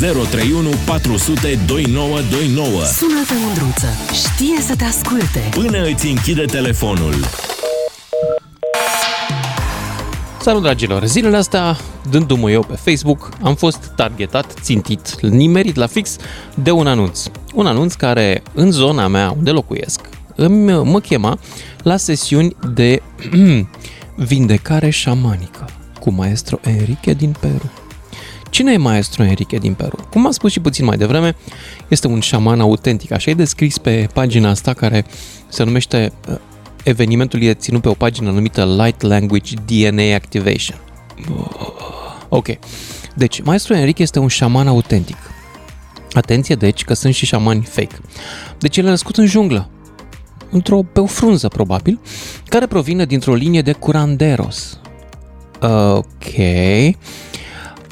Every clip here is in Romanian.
031 400 2929. Sună-te, Mândruță. Știe să te asculte. Până îți închide telefonul. Salut, dragilor! Zilele astea, dându-mă eu pe Facebook, am fost targetat, țintit, nimerit la fix de un anunț. Un anunț care, în zona mea unde locuiesc, îmi, mă chema la sesiuni de vindecare șamanică cu maestro Enrique din Peru. Cine e maestro Enrique din Peru? Cum am spus și puțin mai devreme, este un șaman autentic, așa e descris pe pagina asta care se numește evenimentul e ținut pe o pagină numită Light Language DNA Activation. Ok. Deci, maestru Enrique este un șaman autentic. Atenție, deci, că sunt și șamani fake. Deci, el a născut în junglă, într-o, pe o frunză, probabil, care provine dintr-o linie de curanderos. Ok.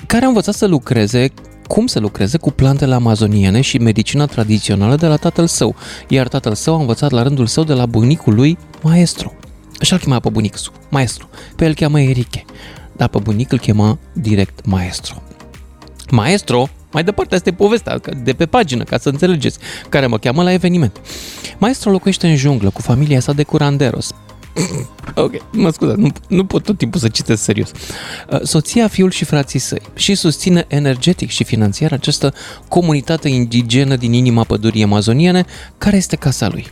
Care a învățat să lucreze cum să lucreze cu plantele amazoniene și medicina tradițională de la tatăl său, iar tatăl său a învățat la rândul său de la bunicul lui Maestru. Așa-l chema pe bunicul său, Maestru. Pe el cheamă Enrique, dar pe bunic îl chema direct Maestru. Maestro, mai departe, asta e povestea de pe pagină, ca să înțelegeți, care mă cheamă la eveniment. Maestro locuiește în junglă cu familia sa de curanderos, ok, mă scuzați, nu, nu pot tot timpul să citesc serios. Uh, soția, fiul și frații săi și susține energetic și financiar această comunitate indigenă din inima pădurii amazoniene, care este casa lui.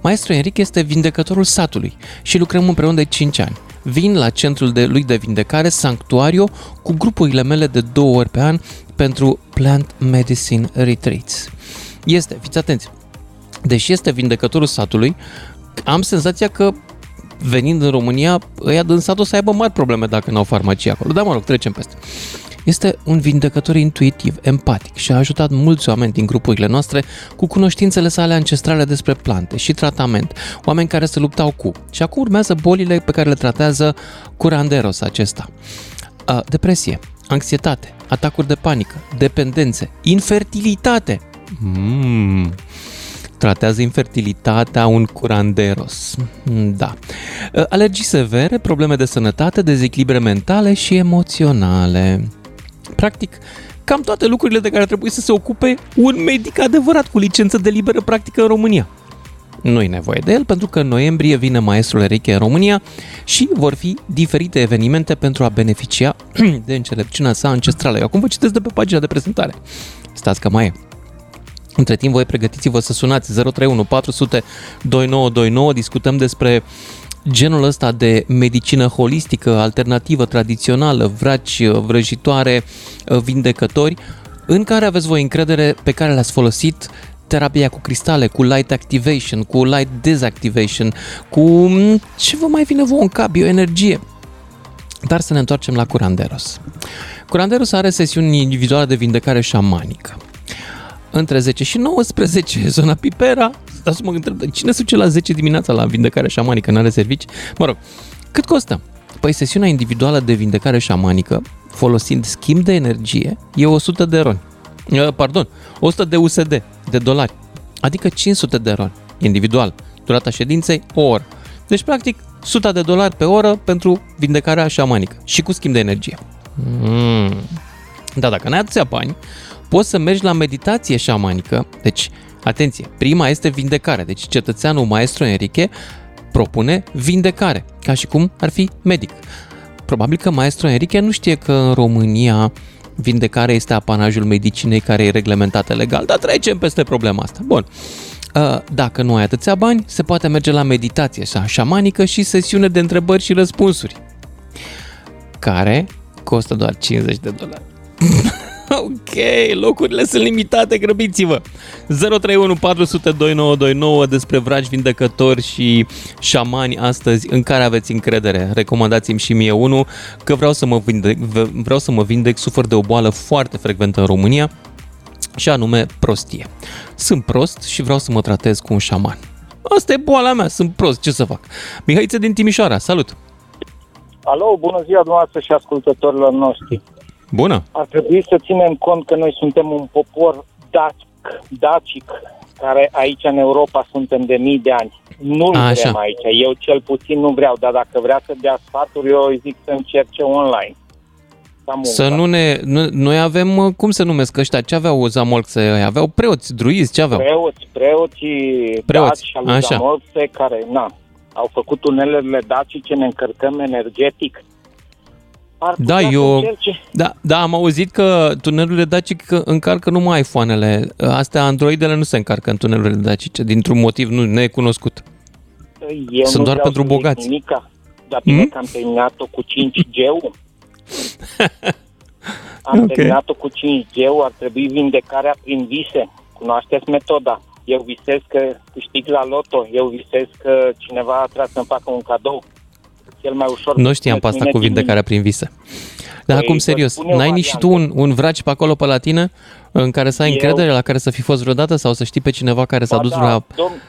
Maestru Enrique este vindecătorul satului și lucrăm împreună de 5 ani. Vin la centrul de lui de vindecare, Sanctuario, cu grupurile mele de două ori pe an pentru Plant Medicine Retreats. Este, fiți atenți, deși este vindecătorul satului, am senzația că venind în România, ăia din sat o să aibă mari probleme dacă n-au farmacie acolo. Dar mă rog, trecem peste. Este un vindecător intuitiv, empatic și a ajutat mulți oameni din grupurile noastre cu cunoștințele sale ancestrale despre plante și tratament, oameni care se luptau cu. Și acum urmează bolile pe care le tratează curanderos acesta. Depresie, anxietate, atacuri de panică, dependențe, infertilitate. Mm tratează infertilitatea, un curanderos. Da. Alergii severe, probleme de sănătate, dezechilibre mentale și emoționale. Practic, cam toate lucrurile de care trebuie să se ocupe un medic adevărat cu licență de liberă practică în România. Nu e nevoie de el pentru că în noiembrie vine maestrul Enrique în România și vor fi diferite evenimente pentru a beneficia de înțelepciunea sa ancestrală. Eu acum vă citesc de pe pagina de prezentare. Stați că mai e. Între timp, voi pregătiți-vă să sunați 031 400 2929, discutăm despre genul ăsta de medicină holistică, alternativă, tradițională, vraci, vrăjitoare, vindecători, în care aveți voi încredere pe care le-ați folosit terapia cu cristale, cu light activation, cu light disactivation, cu mm, ce vă mai vine vouă în cap, bioenergie. Dar să ne întoarcem la Curanderos. Curanderos are sesiuni individuale de vindecare șamanică între 10 și 19, zona Pipera. Dar să mă întreb, cine se duce la 10 dimineața la vindecare șamanică, n-are servici? Mă rog, cât costă? Păi sesiunea individuală de vindecare șamanică, folosind schimb de energie, e 100 de roni. Pardon, 100 de USD, de dolari. Adică 500 de roni, individual. Durata ședinței, o oră. Deci, practic, 100 de dolari pe oră pentru vindecarea șamanică și cu schimb de energie. Mm. Da, dacă n-ai atâția bani, poți să mergi la meditație șamanică. Deci, atenție, prima este vindecare. Deci cetățeanul maestru Enrique propune vindecare, ca și cum ar fi medic. Probabil că maestru Enrique nu știe că în România vindecarea este apanajul medicinei care e reglementată legal, dar trecem peste problema asta. Bun. Uh, dacă nu ai atâția bani, se poate merge la meditație șamanică și sesiune de întrebări și răspunsuri, care costă doar 50 de dolari. Ok, locurile sunt limitate, grăbiți-vă! 031 400 2929 despre vraci vindecători și șamani astăzi în care aveți încredere. Recomandați-mi și mie unul că vreau să mă vindec, vreau să mă vindec, sufăr de o boală foarte frecventă în România și anume prostie. Sunt prost și vreau să mă tratez cu un șaman. Asta e boala mea, sunt prost, ce să fac? Mihaiță din Timișoara, salut! Alo, bună ziua dumneavoastră și ascultătorilor noștri. Bună! Ar trebui să ținem cont că noi suntem un popor dacic, dacic care aici în Europa suntem de mii de ani. Nu vrem aici. Eu cel puțin nu vreau, dar dacă vrea să dea sfaturi, eu îi zic să încerce online. ca muncă. Să nu ne... Nu, noi avem, uh, cum se numesc ăștia? Ce aveau zamolxe ăia? Aveau preoți, druizi, ce aveau? Preoți, preoții, Preoți, daci al așa. Zamolse, care, na, au făcut tunelele dacice, ne încărcăm energetic. Ar Da, putea să eu- încerce. Da, da, am auzit că tunelurile dacice încarcă numai iPhone-ele. Astea, Androidele nu se încarcă în tunelurile dacice, dintr-un motiv nu necunoscut. Eu Sunt nu doar vreau pentru să zic bogați. Nimica, dar bine Mm? că am terminat-o cu 5G-ul. Am Ok. terminat-o cu 5G-ul, ar trebui vindecarea prin vise. Cunoașteți metoda. Eu visez că câștig la loto, eu visez că cineva a tras să-mi facă un cadou. Cel mai ușor. Nu știam pe asta mâine cu dimineață. vindecarea prin vise. Dar Păi, acum, vă serios, spun eu n-ai nici tu variante. un, un vraci pe acolo pe la tine în care să ai Eu- încredere, la care să fi fost vreodată sau să știi pe cineva care s-a Ba dus da, la... domn,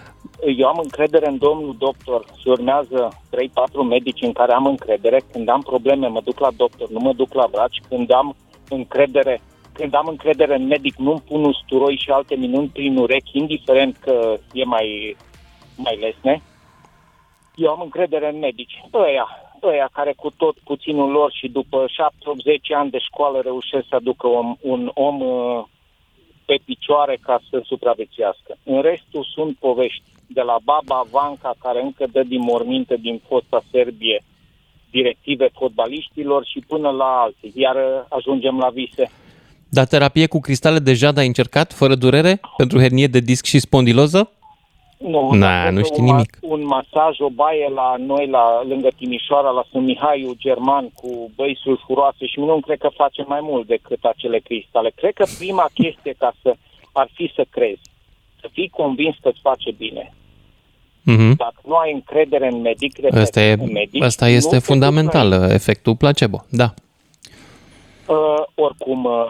eu am încredere în domnul doctor și urmează 3-4 medici în care am încredere. Când am probleme, mă duc la doctor, nu mă duc la vraci. Când am încredere, când am încredere în medic, nu-mi pun usturoi și alte minuni prin urechi, indiferent că e mai, mai lesne. Eu am încredere în medici. Ăia, ăia care cu tot puținul lor și după 7-80 ani de școală reușesc să aducă un, un om uh, pe picioare ca să supraviețuiască. În restul sunt povești. De la Baba Vanca, care încă dă din morminte din fosta Serbie directive fotbaliștilor și până la alții. Iar uh, ajungem la vise. Dar terapie cu cristale de jad ai încercat, fără durere, pentru hernie de disc și spondiloză? Nu, Na, dacă nu știi un, ma- nimic. Un masaj, o baie la noi, la lângă Timișoara, la Sunt Mihaiu German, cu băi sulfuroase și nu cred că face mai mult decât acele cristale. Cred că prima chestie ca să ar fi să crezi, să fii convins că îți face bine. Mhm. Dacă nu ai încredere în medic, repet, Asta, e, în medic, asta nu este te duci fundamental, la ei. efectul placebo, da. Uh, oricum, uh,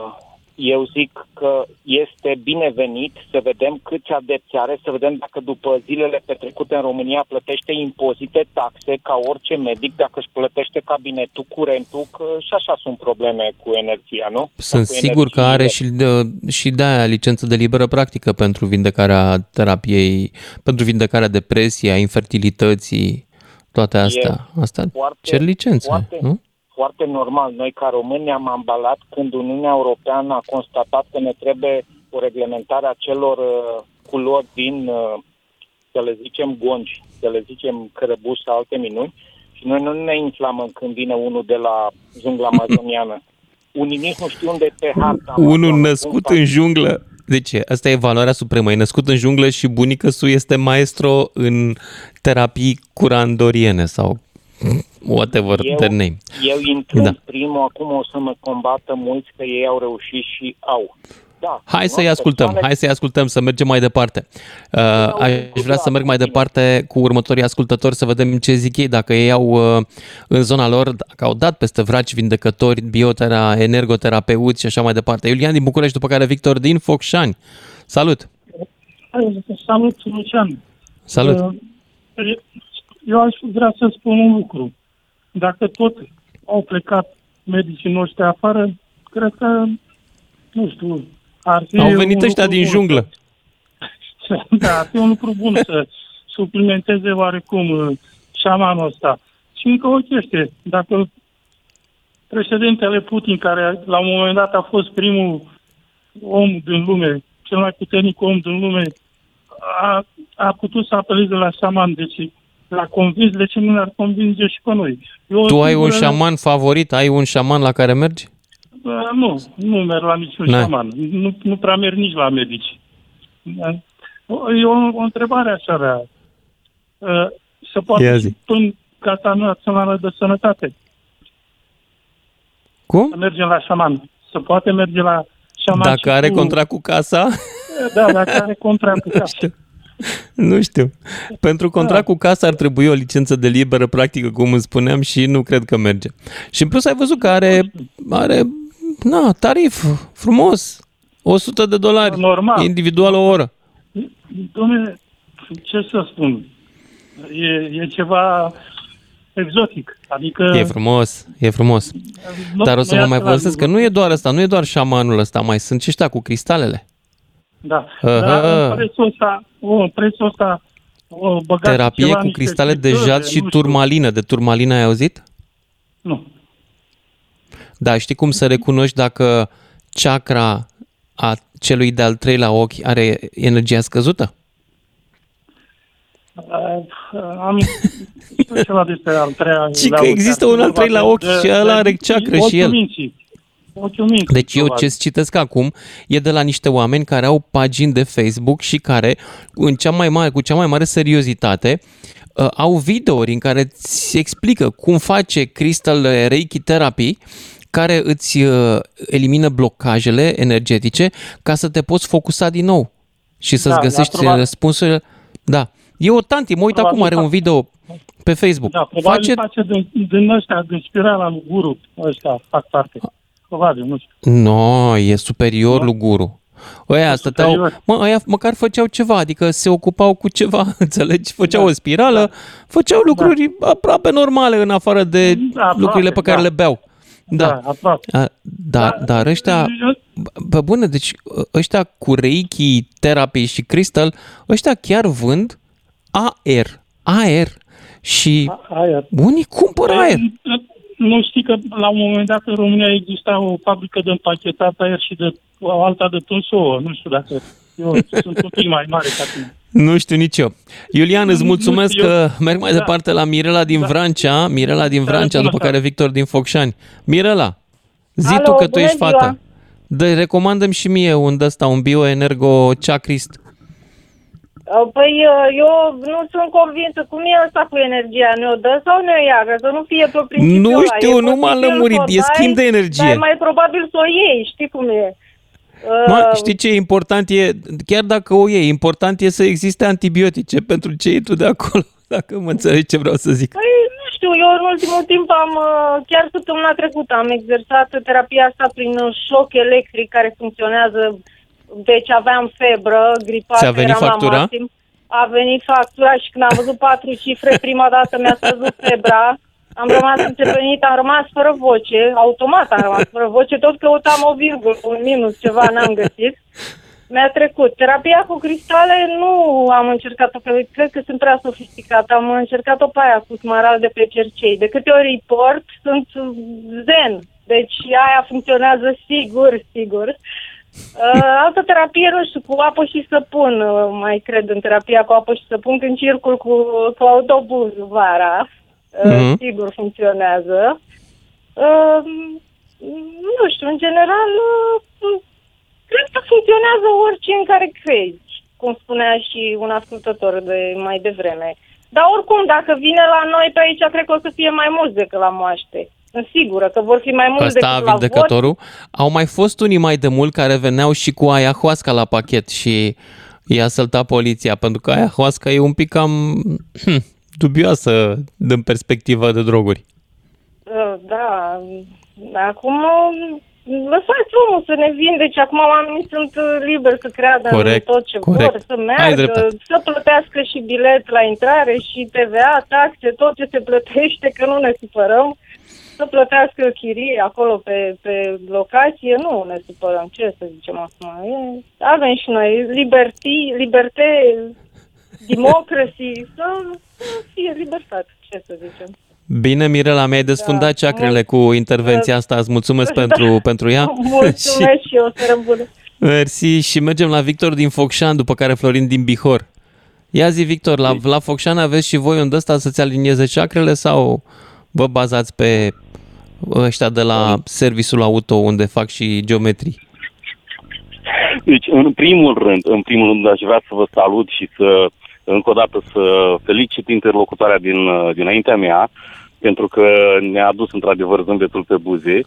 eu zic că este binevenit să vedem câți adepți are, să vedem dacă după zilele petrecute în România plătește impozite, taxe, ca orice medic, dacă își plătește cabinetul, curentul, că și așa sunt probleme cu energia, nu? Sunt Cu sigur că are energiile. și de, și de aia licență de liberă practică pentru vindecarea terapiei, pentru vindecarea depresiei, a infertilității, toate astea. Asta foarte- cer licență, foarte- nu? Foarte normal. Noi, ca români, ne-am ambalat când Uniunea Europeană a constatat că ne trebuie o reglementare a celor uh, culori din, uh, să le zicem, gongi, să le zicem cărăbuși sau alte minuni. Și noi nu ne inflamăm când vine unul de la jungla amazoniană. Unii nici nu știu unde e pe harta. Unul amazonă, născut cum în fac. junglă. De ce? Asta e valoarea supremă. E născut în junglă și bunica su este maestro în terapii curandoriene sau whatever Eu- the name. Eu intrând Da. da. primul, acum o să mă combată mulți că ei au reușit și au. Da, Hai să-i cunosc ascultăm, persoane hai să-i ascultăm, să mergem mai departe. Uh, aș vrea să merg mai departe cu următorii ascultători să vedem ce zic ei, dacă ei au uh, în zona lor, dacă au dat peste vraci vindecători, biotera, energoterapeuți și așa mai departe. Iulian din București, după care Victor din Focșani. Salut! Salut, Lucian. Salut! Uh, Eu aș vrea să spun un lucru. Dacă tot au plecat medicii noștri afară, cred că, nu știu, ar fi Au venit un ăștia lucru din bun. junglă. Da, ar fi un lucru bun să suplimenteze oarecum uh, șamanul ăsta. Și încă o chestie, dacă președintele Putin, care la un moment dat a fost primul om din lume, cel mai puternic om din lume, a, a putut să apeleze la șaman, deci l-a convins, de ce nu ne-ar convinge și pe noi? Eu, Tu ai un singur, șaman favorit? Ai un șaman la care mergi? Uh, Nu, nu merg la niciun N-ai. șaman. Nu, nu prea merg nici la medici. Uh, E o, o întrebare așa rea. Uh, Se Ia poate zi. și până Casa Națională de Sănătate Cum? să mergem la șaman. Se poate merge la șaman Dacă și are cu- contract cu casa? Da, dacă are contract cu casa. Știu. Nu știu. Pentru contract cu casa ar trebui o licență de liberă practică, cum îți spuneam, și nu cred că merge. Și în plus ai văzut că are, are na, tarif frumos. 100 de dolari Normal. individual o oră. Dom'le, ce să spun? E, e ceva exotic. Adică... E frumos, e frumos. nu- Dar o să nu e mă mai același povestesc că lucru. nu e doar ăsta, nu e doar șamanul ăsta, mai sunt și ăștia cu cristalele. Da. Aha. Dar prețul ăsta, o, prețul ăsta o, băgat Terapie ceva, cu niște cristale de fripturi, jad și nu știu. turmalină. De turmalină ai auzit? Nu. Dar știi cum să recunoști dacă chakra a celui de-al treilea ochi are energia scăzută? Uh, am știu ceva despre al treia. Și că există un al treilea ochi și ăla are chakra și el. Minții. Ochiul minții, Deci eu probabil. ce citesc acum e de la niște oameni care au pagini de Facebook și care, în cea mai mare, cu cea mai mare seriozitate, uh, au videouri în care îți explică cum face Crystal Reiki Therapy care îți uh, elimină blocajele energetice ca să te poți focusa din nou și să-ți Da, găsești da, probabil. răspunsurile. Da. E o tanti, mă uit Probabil acum, are un fac- video pe Facebook. Da, probabil face... face, face din, din ăștia, din spirala lui Guru, ăștia fac parte. Probabil, nu știu. No, e superior lui guru. Ăia stăteau, superior. mă, ăia măcar făceau ceva, adică se ocupau cu ceva, înțelegi? Făceau Da, o spirală, făceau lucruri aproape normale în afară de Da, aproape, lucrurile pe care da. le beau. Da, Da, aproape. A, da, dar ăștia, pe bune, deci ăștia cu Reiki, Therapy și Crystal, ăștia chiar vând aer, aer și Aia. unii cumpără aer. Nu știi că la un moment dat în România exista o fabrică de împachetat aer și de o alta de tuns ouă. Nu știu dacă eu sunt un pic mai mare ca tine. Nu știu nici eu. Iulian, îți Nu mulțumesc știu eu. că merg mai Da. departe la Mirela din Da. Vrancea, Mirela din Da, Vrancea, bună după seara. care Victor din Focșani. Mirela, zi Alo, tu că tu bună ești ziua. fată. Dă, recomandăm și mie un ăsta, un bioenergo chacrist. Uh, Păi uh, eu nu sunt convinsă cum e asta cu energia, ne-o dă sau ne-o ia, ca să nu fie pe principiul Nu ăla. știu, E nu m-am posibil lămurit, să o e dai, schimb de energie. Dar e mai probabil să o iei, știi cum e. Uh, Mă, știi ce e important? E, chiar dacă o iei, important e să existe antibiotice pentru ce iei tu de acolo, dacă mă înțelegi ce vreau să zic. Păi, nu știu, eu în ultimul timp am, uh, chiar săptămâna trecută, am exersat terapia asta prin uh, șoc electric care funcționează, deci aveam febră, gripat, Ți-a venit eram la factura? maxim. A venit factura și când am văzut patru cifre, prima dată mi-a scăzut febra, am rămas înțepenit, am rămas fără voce, automat am rămas fără voce, tot căutam o virgulă, un minus, ceva n-am găsit. Mi-a trecut. Terapia cu cristale nu am încercat-o, că cred că sunt prea sofisticată. Am încercat-o pe aia cu smaral de pe cercei. De câte ori îi port, sunt zen. Deci aia funcționează sigur, sigur. Uh, altă terapie, nu știu, cu apă și săpun. Uh, mai cred în terapia cu apă și săpun când circul cu, cu autobuz vara. Uh, Mhm. Sigur funcționează. Uh, nu știu, în general, uh, cred că funcționează orice în care crezi, cum spunea și un ascultător de mai devreme. Dar oricum, dacă vine la noi pe aici, cred că o să fie mai mulți decât la moaște. Sunt sigură că vor fi mai mulți Ăsta decât la vot. vindecătorul. Au mai fost unii mai de mult care veneau și cu ayahuasca la pachet și i-a săltat poliția, pentru că ayahuasca e un pic cam hm, dubioasă din perspectiva de droguri. Uh, Da, acum uh, lăsați omul să ne vindece. Acum oamenii sunt uh, liberi să creadă Corect, în tot ce corect. vor, să Ai meargă, dreptate. să plătească și bilet la intrare și TVA, taxe, tot ce se plătește, că nu ne supărăm. Să plătească chirie acolo pe, pe locație, nu ne supărăm. Ce să zicem acum? E, avem și noi liberty, liberte, democracy, să, să fie libertate, ce să zicem. Bine, Mirela, mi-ai desfundat Da, ceacrele cu intervenția asta. Îți mulțumesc Da. pentru, pentru ea. Mulțumesc și eu, seară bună. Mersi și mergem la Victor din Focșan, după care Florin din Bihor. Ia zi, Victor, la, la Focșan aveți și voi un ăsta să-ți alinieze ceacrele sau vă bazați pe ăștia de la serviciul auto unde fac și geometrii? Deci, în primul rând, în primul rând, aș vrea să vă salut și să, încă o dată, să felicit interlocutoarea din, uh, dinaintea mea, pentru că ne-a adus într-adevăr zâmbetul pe buze.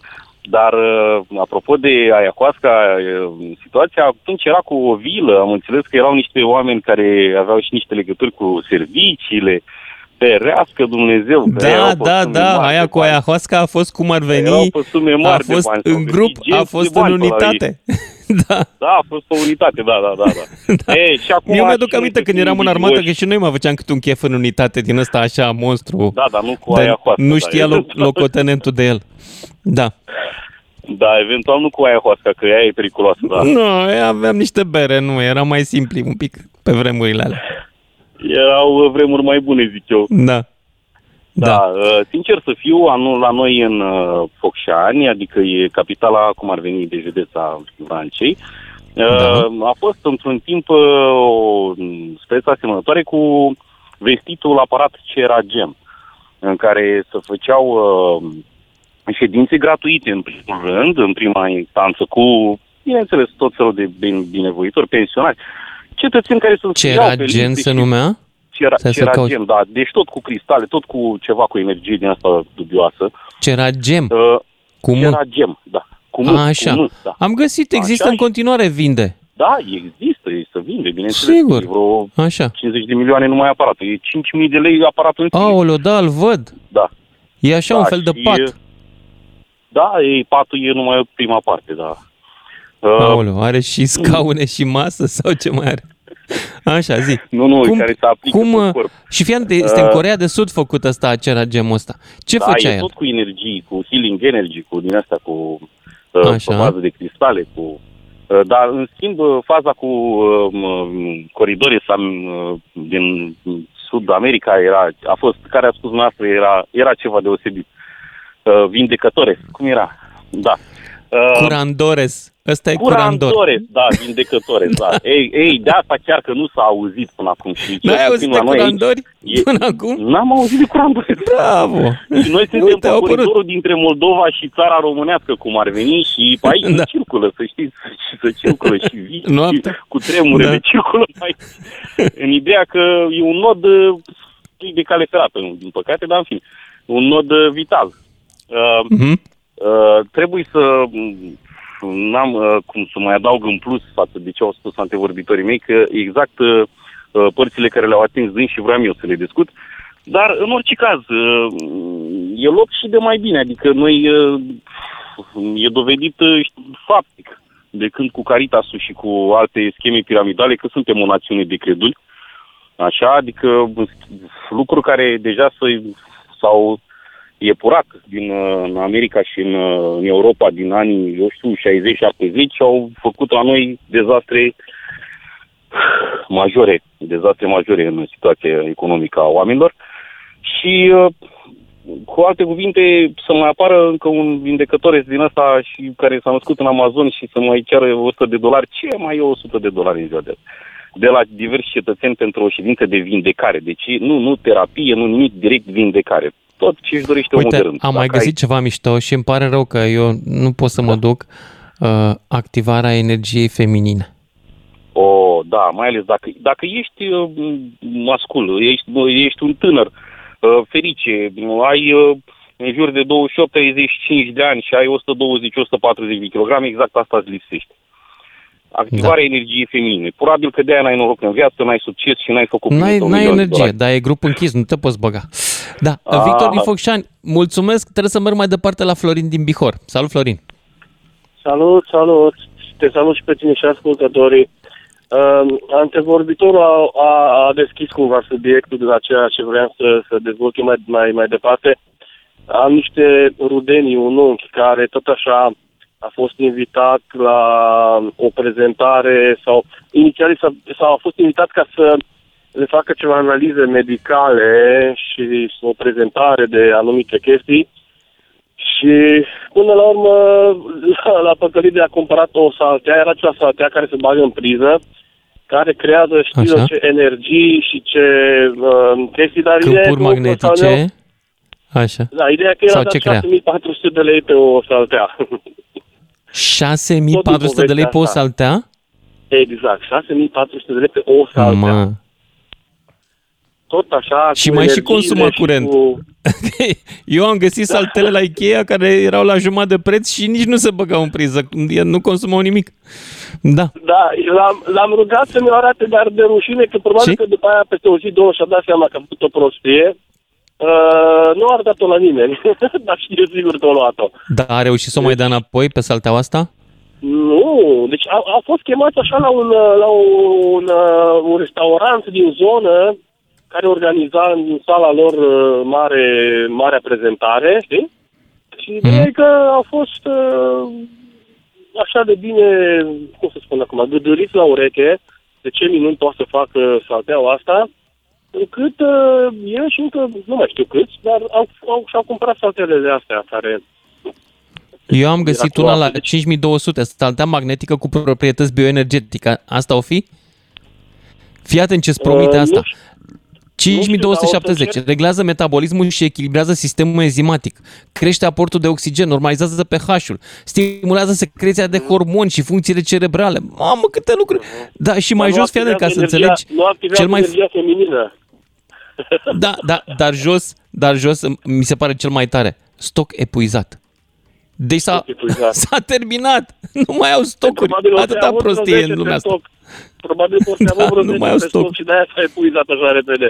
Dar, uh, apropo de ayahuasca, uh, situația atunci era cu o vilă. Am înțeles că erau niște oameni care aveau și niște legături cu serviciile. Ferească Dumnezeu! că Da, erau pe da, sume da, mari aia de cu bani. ayahuasca a fost cum ar Erau veni, pe sume a mari de fost bani, s-au în găsit grup, a genți fost de în bani pe la ei. unitate. Da. Da, a fost o unitate, da, da, da. da. Da. E, și acum Eu mi-aduc și aminte noi când suntem eram în armată că invidioși. și noi mai făceam câte un chef în unitate din ăsta așa monstru. Da, dar nu cu de- aia hoastă. nu da, știa loc, eventual- locotenentul de el. Da. Da, eventual nu cu aia hoasca, că ea e periculoasă, da. Nu, aveam niște bere, nu, era mai simpli un pic pe vremurile alea. Erau uh, vremuri mai bune, zic eu. Da. Da, uh, sincer să fiu, anul la noi în uh, Focșani, adică e capitala, cum ar veni, de județa Vrancei, uh, Da. a fost într-un timp uh, o speță asemănătoare cu vestitul aparat Ceragem, în care se făceau uh, ședințe gratuite, în primul rând, în prima instanță, cu, bineînțeles, tot felul de bine- binevoitori, pensionari, cetățeni care să Ce iau era pe gen liste se și- numea? Cera, Stai să cera caut. gem, da. Deci tot cu cristale, tot cu ceva cu energie din asta dubioasă. Ce era gem? Uh, Cu M. Cera gem, da. Cu M, A, așa. Cu M, da. Am găsit, există Așa în și- continuare, vinde. da, există, e să vinde, bineînțeles. Sigur. E vreo Așa. 50 de milioane numai aparatul. E 5.000 de lei aparatul în sine. Aoleo, da, îl văd. Da. E așa da, un fel de și pat. e- Da, e, patul e numai prima parte, da. Uh, Aoleu, are și scaune și masă sau ce mai are? Așa, zi. nu, nu, cum- care se aplică cum, pe uh, corp. Și fiam, de, este în Uh, Corea de Sud făcut ăsta, acela gemul ăsta. Ce da, făcea e el? tot cu energii, cu healing energy, cu din asta, cu uh, Așa. pe bază de cristale, cu... Uh, dar, în schimb, uh, faza cu uh, m- coridorii sa, uh, din Sud America era, a fost, care a spus noastră, era, era ceva deosebit. Uh, vindecătore, cum era? Da. Uh, Curandores. Ăsta e curandor. Curandores, da, vindecătore, da. Ei, ei, de asta chiar că nu s-a auzit până acum. Și cel N-ai puțin auzit la de noi aici curandori e- până acum? N-am auzit de curandore. Bravo! Și noi suntem Uite, pe au apărut. coridorul dintre Moldova și țara românească, cum ar veni, și pe aici Da. da. circulă, să știți, și să circulă și vii, și Noaptea. cu tremure Da. de circulă mai În ideea că e un nod uh, de cale ferată, din păcate, dar în fine, un nod uh, vital. Uh, Mhm. Uh, trebuie să m, n-am uh, cum să mai adaug în plus față de ce au spus antevorbitorii mei, că exact uh, uh, părțile care le-au atins din și vreau eu să le discut. Dar, în orice caz, uh, e loc și de mai bine. Adică noi, uh, e dovedit uh, faptic, de când cu Caritasul și cu alte scheme piramidale, că suntem o națiune de creduli. Așa, adică lucruri care deja să, s-au epurat din uh, în America și în, uh, în Europa din anii, eu știu, 60-70 au făcut la noi dezastre majore, dezastre majore în situația economică a oamenilor și uh, cu alte cuvinte, să mai apară încă un vindecător din ăsta și care s-a născut în Amazon și să mai ceară 100 de dolari, ce mai e 100 de dolari în ziua de azi? de la diversi cetățeni pentru o ședință de vindecare. Deci nu, nu terapie, nu nimic, direct vindecare. Tot ce își dorește omul de Uite, rând. am mai Dacă găsit ceva mișto și îmi pare rău că eu nu pot să mă duc. Uh, activarea energiei feminine. Ai, o, da, mai ales dacă, dacă ești uh, mascul, ești, ești un tânăr, uh, ferice, ai uh, în jur de 28-35 de ani și ai 120-140 de kilograme, exact asta îți lipsește. Activarea da. energiei feminine. Probabil că de-aia n-ai noroc în viață, n-ai succes și n-ai făcut N-ai, primit un n-ai milion de energie, dolari. dar e grup închis, nu te poți băga. Da, Ah. Victor din Focșani, mulțumesc, trebuie să merg mai departe la Florin din Bihor. Salut, Florin! Salut, salut! Te salut și pe tine și ascultătorii. Uh, antevorbitorul a, a, a deschis cumva subiectul de la ceea ce vreau să, să dezvolt eu mai, mai, mai departe. Am niște rudenii, un unchi care tot așa a fost invitat la o prezentare sau inițial s-a, sau a fost invitat ca să le facă ceva analize medicale și o prezentare de anumite chestii și până la urmă, la, la păcălit de a cumpărat o saltea, era acea saltea care se bagă în priză, care creează știu Așa. eu ce energii și ce uh, chestii, dar ideea e Câmpuri că o saltea- magnetice. Așa. Da, ideea e că Sau era ce dat crea? 6400 de lei pe o saltea. 6400 de lei pe o povestea asta. saltea? exact, 6400 de lei pe o saltea. Mă. Tot așa, Și cu mai și energiile consumă curent. Cu... Eu am găsit saltele la Ikea care erau la jumătate de preț și nici nu se băgau în priză. Nu consumau nimic. Da. Da, l-am, l-am rugat să mi arate, dar de rușine, că probabil Și? că după aia, peste o zi, două, și-a dat seama că a făcut o prostie. Uh, nu a arătat-o la nimeni, dar știu sigur că a luat-o. Da, a reușit să o mai dea înapoi pe salteaua asta? Nu, deci a, a fost chemat așa la un, la un, uh, un restaurant din zonă care organiza în sala lor uh, mare, marea prezentare, știi? Și ideea e că a fost uh, așa de bine, cum să spun acum, gâdăriți la ureche de ce minuni poate să facă salteaua asta încât uh, el și încă, nu mai știu câți, dar au, au, și-au cumpărat saltele de astea care Eu am găsit Era una la deci- 5200, saltea magnetică cu proprietăți bioenergetice. Asta o fi? Fii atent ce-ți promite Uh, asta. nu știu. Nu 5270. știu, dar o să Reglează metabolismul și echilibrează sistemul enzimatic. Crește aportul de oxigen, normalizează pH-ul, stimulează secreția de hormoni și funcțiile cerebrale. Mamă, câte lucruri! Da, și mai Dar nu jos, fii atent, ca să activează energia- înțelegi Nu activează cel mai... energia feminină. Da, da, dar jos, dar jos mi se pare cel mai tare. Stoc epuizat. Deci s-a, Stoc epuizat. s-a terminat. Nu mai au stocuri. Probabil o să Atâta avut vreo prostie 10 în lumea pe asta. stoc. Probabil că o să Da, avut vreo nu 10 mai au pe stoc. stoc și de-aia s-a epuizat așa repede.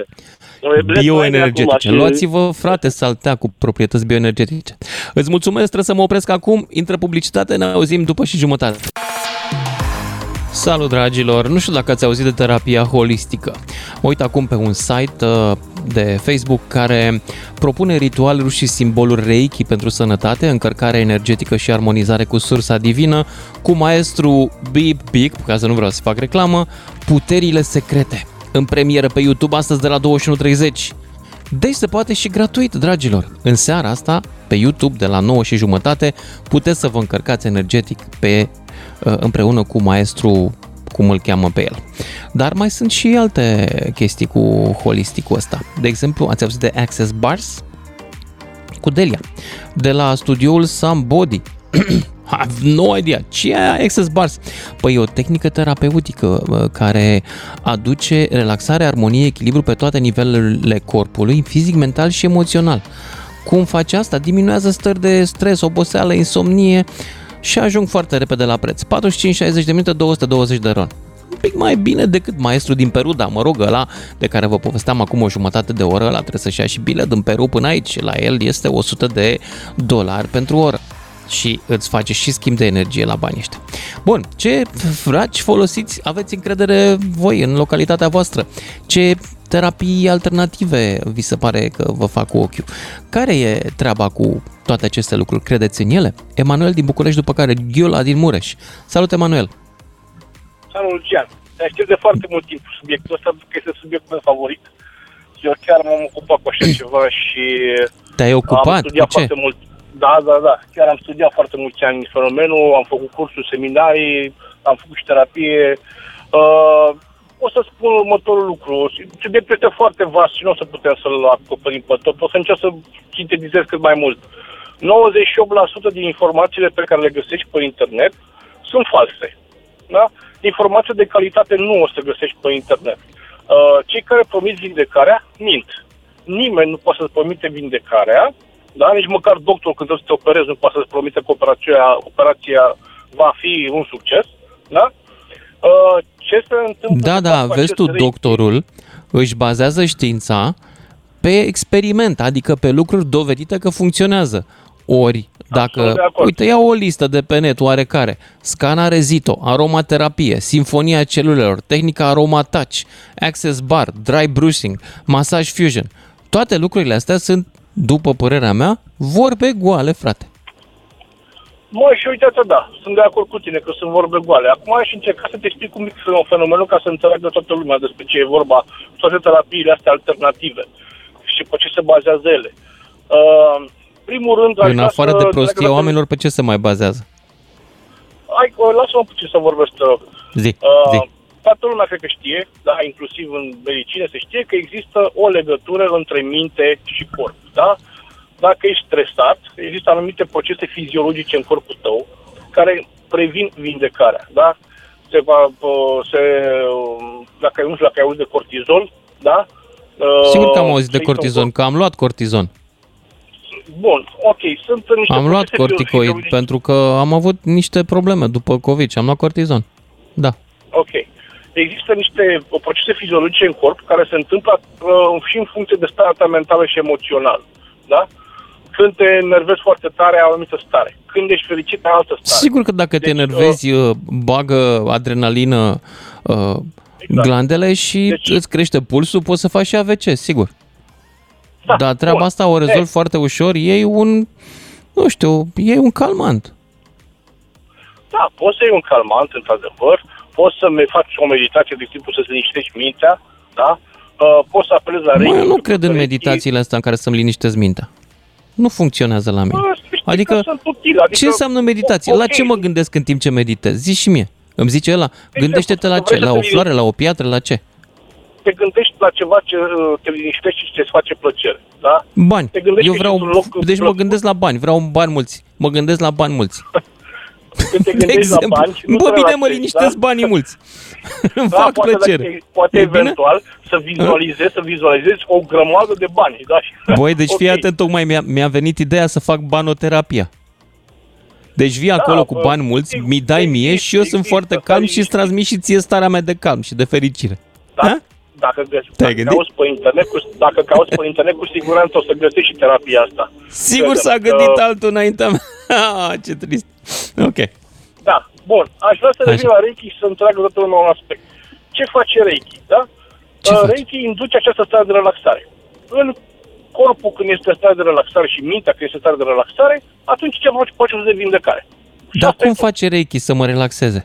Noi e Black Friday Bioenergetice. acum și- Luați-vă, frate, saltea cu proprietăți bioenergetice. Îți mulțumesc, trebuie să mă opresc acum. Intră publicitate, ne auzim după și jumătate. Salut, dragilor! Nu știu dacă ați auzit de terapia holistică. Mă uit acum pe un site uh, de Facebook care propune ritualuri și simboluri reiki pentru sănătate, încărcare energetică și armonizare cu sursa divină, cu maestru Bip Big, ca să nu vreau să fac reclamă, puterile secrete. În premieră pe YouTube astăzi de la 21.30. Deci se poate și gratuit, dragilor. În seara asta, pe YouTube, de la 9 și jumătate, puteți să vă încărcați energetic pe, uh, împreună cu maestru, cum îl cheamă pe el. Dar mai sunt și alte chestii cu holisticul ăsta. De exemplu, ați auzit de Access Bars? Cu Delia. De la studioul Somebody. Have no idea. Ce e Access Bars? Păi e o tehnică terapeutică bă, care aduce relaxare, armonie, echilibru pe toate nivelurile corpului, fizic, mental și emoțional. Cum face asta? Diminuează stări de stres, oboseală, insomnie și ajung foarte repede la preț. 45-60 de minute, 220 de ron. Un pic mai bine decât maestru din Peru, dar mă rog, ăla de care vă povesteam acum o jumătate de oră, ăla trebuie să-și ia și bilet din Peru până aici. La el este 100 de dolari pentru oră și îți face și schimb de energie la banii ăștia. Bun, ce fraci folosiți, aveți încredere voi în localitatea voastră? Ce terapii alternative vi se pare că vă fac cu ochiul? Care e treaba cu toate aceste lucruri? Credeți în ele? Emanuel din București, după care Ghiola din Mureș. Salut, Emanuel! Salut, Lucian. Te aștept de foarte mult timp subiectul ăsta, pentru că este subiectul meu favorit. Eu chiar m-am ocupat cu așa ceva și Te-ai am ocupat? Cu studiat ce? foarte mult. Da, da, da. Chiar am studiat foarte mulți ani fenomenul, am făcut cursuri, seminarii, am făcut și terapie. Uh, o să spun următorul lucru. Subiectul este foarte vast și nu o să putem să-l acoperim pe tot. O să încerc să sintetizez cât mai mult. 98% din informațiile pe care le găsești pe internet sunt false. Da? Informații de calitate nu o să găsești pe internet. Uh, cei care promit vindecarea, mint. Nimeni nu poate să-ți promite vindecarea, da? nici măcar doctorul când trebuie să te operezi nu poate să-ți promite că operația, operația va fi un succes. Da? Uh, ce se întâmplă Da, de da, fapt cu vezi acest tu, risc? doctorul își bazează știința pe experiment, adică pe lucruri dovedite că funcționează. Ori, dacă, de acord. uite, ia o listă de pe net oarecare, scanare Zito, aromaterapie, sinfonia celulelor, tehnica aroma touch, access bar, dry brushing, massage fusion, toate lucrurile astea sunt, după părerea mea, vorbe goale, frate. Mă, și uite da, sunt de acord cu tine că sunt vorbe goale. Acum aș încerca să te explic un mic fenomenul ca să înțeleagă toată lumea despre ce e vorba, toate terapiile astea alternative și pe ce se bazează ele. Uh, primul rând, aș În vrea afară să de înțeleagă prostia toată- oamenilor, pe ce se mai bazează? Hai, uh, lasă-mă puțin să vorbesc, te rog. Zi, Uh, zi. toată lumea cred că știe, da, inclusiv în medicină se știe că există o legătură între minte și corp, da? Dacă ești stresat, există anumite procese fiziologice în corpul tău care previn vindecarea, da? Se va, uh, se, uh, dacă, nu știu dacă ai auzit de cortizol, da? Uh, Sigur că am auzit de există un cortizon, că am luat cortizon. Bun, ok, sunt niște Am luat procese corticoid fiziologice- pentru că am avut niște probleme după COVID și am luat cortizon. Da. Ok. Există niște o procese fiziologice în corp care se întâmplă uh, și în funcție de starea ta mentală și emoțională. Da? Când te enervezi foarte tare, ai o anumită stare. Când ești fericit, ai altă stare. Sigur că dacă te Deci, enervezi, uh, bagă adrenalină uh, Exact. glandele și Deci- îți crește pulsul, poți să faci și AVC, sigur. Da, Dar treaba bun. asta o rezolv E, foarte ușor, iei un, nu știu, iei un calmant. Da, poți să iei un calmant, într-adevăr, poți să me faci o meditație de tipul să-ți liniștești mintea, da? uh, poți să apelezi la Mă, Reiki. eu nu cred în Reiki- meditațiile astea în care să-mi liniștesc mintea. Nu funcționează la mine. Bă, să știi Adică, că sunt utile, adică, ce înseamnă meditație? La ok. ce mă gândesc în timp ce meditez? Zi și mie. Îmi zice ăla, gândește-te la să ce? vrei La să o te floare, la o piatră, la ce? Te gândești la ceva ce uh, te liniștește și ce-ți face plăcere, da? Bani. Te gândești Eu că vreau, ești într-un loc deci mă plăcut. gândesc la bani, vreau bani mulți. Mă gândesc la bani mulți. Când te De gândești exemplu, la bani, nu bă, te bine, mă relaxezi, liniștesc da? banii mulți. Îmi Da, fac poate, plăcere. dacă- poate E bine? eventual să vizualizezi, să vizualizezi o grămadă de bani, da? Băi, deci fii Ok. atent, tocmai mi-a, mi-a venit ideea să fac banoterapia. Deci vii acolo cu bă, bani mulți, mi dai mie și eu sunt există, foarte stai calm și îți liniștit. transmit și ție starea mea de calm și de fericire. Da? Ha? Dacă, găsi, Te-ai dacă, gândit? cauți pe internet, cu, dacă cauți pe internet, cu siguranță o să găsești și terapia asta. Sigur Credem s-a că- gândit altul înaintea mea. Ah, Ce trist. Ok. Da, bun. Aș vrea să revin Așa. la Reiki și să întreagă toată lumea un aspect. Ce face Reiki, da? Ce Uh, face? Reiki induce această stare de relaxare. În corpul când este în stare de relaxare și mintea când este în stare de relaxare, atunci ce face procesul de vindecare. Și Dar asta e cum tot. face Reiki să mă relaxeze?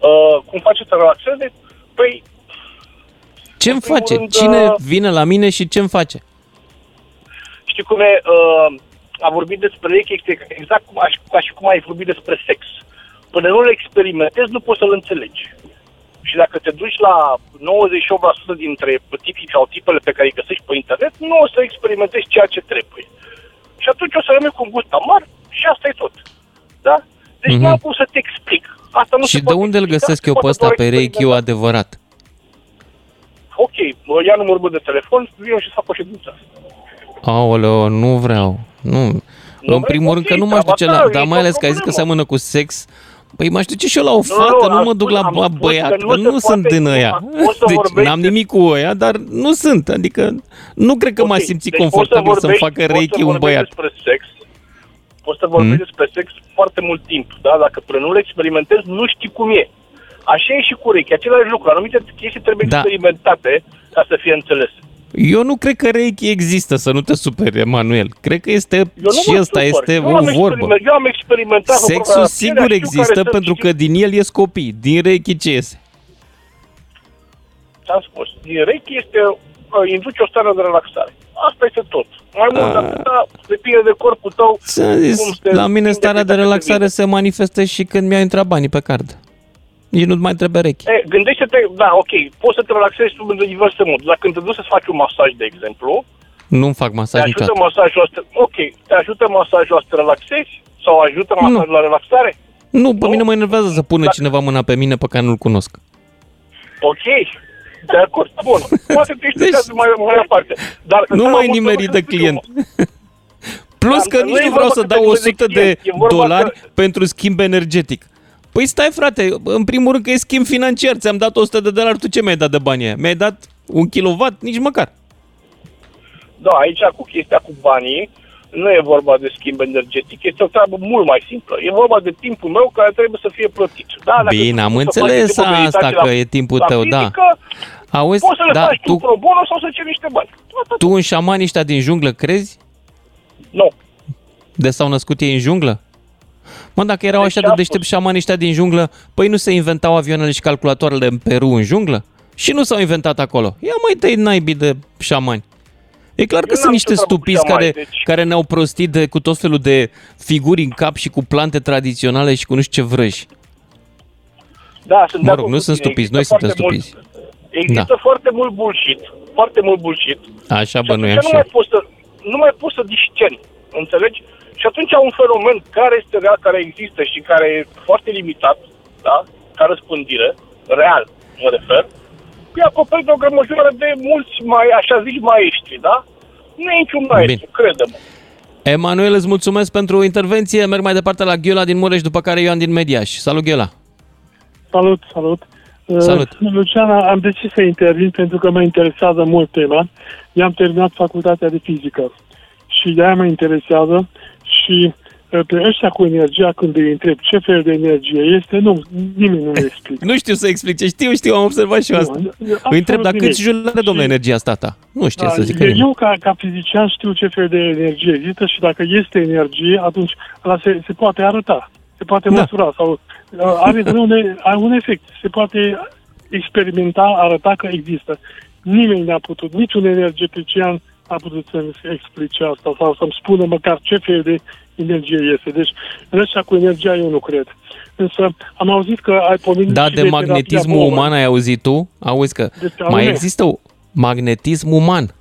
Uh, cum face să relaxeze? Păi, Ce-mi primul face? rând, Cine uh, vine la mine și ce-mi face? știi cum e, uh, a vorbit despre Reiki este exact cum, aș, ca și cum ai vorbit despre sex. Până nu-l experimentezi, nu poți să-l înțelegi. Și dacă te duci la 98% dintre tipii sau tipele pe care îi găsești pe internet, nu o să experimentezi ceea ce trebuie. Și atunci o să rămâi cu un gust amar și asta e tot. Da? Deci Mhm. nu am cum să te explic. Asta nu Și se de poate unde îl explica, găsesc se eu pe poate ăsta, doar pe Reiki experimenta. adevărat? Ok, bă, ia numărul meu de telefon, vin și să fac o ședință. Aoleo, nu vreau. Nu. Nu în vrei? primul rând Ok, că nu m-aș treaba duce ta, la... e Dar mai o ales că ai zis că problemă. seamănă cu sex. Păi m-aș duce și eu la o Nu, fată, nu, nu, am mă duc spus- la am la spus băiat, că că nu nu, se sunt poate- din ăia. poți să Deci vorbești- n-am nimic cu ăia, dar nu sunt. Adică nu cred că Ok, m-aș simți deci poți confortabil să-mi vorbești- facă poți să Reiki un vorbești băiat. Despre sex, poți să vorbești Mm. despre sex foarte mult timp, da? Dacă până nu le experimentezi, nu știi cum e. Așa e și cu Reiki, același lucru. Anumite chestii trebuie Da. experimentate ca să fie înțelese. Eu nu cred că Reiki există, să nu te superi, Emanuel. Cred că este Eu nu și mă ăsta supăr. este eu o am vorbă. experiment- Eu am experimentat cu Sexul pielea, sigur știu există care sunt, pentru știu- că din el ies copii. Din Reiki ce iese? Ți-am spus, din Reiki este, uh, induce o stare de relaxare. Asta este tot. Mai mult de atâta, depinde de corpul tău. Ți-am cum zis, se la mine simte starea de fiecare relaxare bine. se manifestă și când mi-au intrat banii pe card. Nici nu mai trebuie Reiki. E, gândește-te, da, ok, poți să te relaxezi sub în diverse moduri. Dacă te duci să-ți faci un masaj, de exemplu, Nu-mi fac te masaj ajută niciodată. masajul ăsta, ok, te ajută masajul ăsta să te relaxezi? Sau ajută masajul la relaxare? Nu, pe Nu? mine mă enervează să pună Da. cineva mâna pe mine pe care nu-l cunosc. Ok, de acord, bun. Poate te Deci- deci, mai, mai departe. Dar Nu dar mai am nimerit de înțeles că client. tu- Plus Dar că nu nici e nu vreau vorba să că dau te 100 de client, e vorba dolari că- pentru schimb energetic. Păi stai frate, în primul rând că e schimb financiar, ți-am dat 100 de dolari, tu ce mi-ai dat de bani aia? Mi-ai dat un kilowatt? Nici măcar. Da, aici cu chestia cu banii, nu e vorba de schimb energetic, este o treabă mult mai simplă. E vorba de timpul meu care trebuie să fie plătit. Da, dacă Bine, tu am poți să înțeles faci tipul asta, meditație că e timpul la tău, da. fizică, Auzi, Poți să le da, faci tu tu, pro bono sau să ceri niște bani. Atât. tu în șamani ăștia din junglă crezi? Nu. De s-au născut ei în junglă? Mă, dacă erau Deci așa ce de a deștepți spus? șamanii ăștia din junglă, păi nu se inventau avioanele și calculatoarele în Peru, în junglă? Și nu s-au inventat acolo. Ia mai tăi naibii de șamani. E clar că Eu sunt n-am niște nicio treabă cu stupiți care, șamani, deci- care ne-au prostit de, cu tot felul de figuri în cap și cu plante tradiționale și cu nu știu ce vrăji. Da, sunt Mă de rog, acord nu cu sunt tine. stupiți, Există noi suntem foarte mult- stupiți. Există Da. foarte mult bullshit, foarte mult bullshit. Așa Și bănuiam atunci și nu mai eu. poți să, nu mai poți să discerni, înțelegi? Și atunci un fenomen care este real, care există și care e foarte limitat, da? Ca răspândire, real, mă refer, e acoperit de o grămăjură de mulți mai, așa zici, maestri, da? Nu e niciun maestru, crede-mă. Emanuel, îți mulțumesc pentru intervenție. Merg mai departe la Ghiola din Mureș, după care Ioan din Mediaș. Salut, Ghiola! Salut, salut. Salut. Uh, Luciana, am decis să intervin pentru că mă interesează mult tema. Eu am terminat facultatea de fizică și de-aia mă interesează și uh, pe ăștia cu energia, când îi întreb ce fel de energie este, nu, nimeni nu le explică. Nu știu să explice. Știu, știu, am observat și eu asta. Nu, Îi întreb, dar absolut câți nimic. jule are, domnule, Și- energia asta ta? Nu știe să zică eu, nimeni. eu ca, ca fizician știu ce fel de energie există și dacă este energie, atunci ăla se, se poate arăta, se poate Da. măsura sau uh, are, vreun, are un efect, se poate experimental arăta că există. Nimeni n-a putut, niciun energetician a putut să-mi explice asta sau să-mi spună măcar ce fel de energie este. Deci, în ăștia cu energia eu nu cred. Însă am auzit că ai pomenit Da, și de magnetismul terapia uman ai auzit tu? Auzi că Deci, mai anume. există o magnetism uman.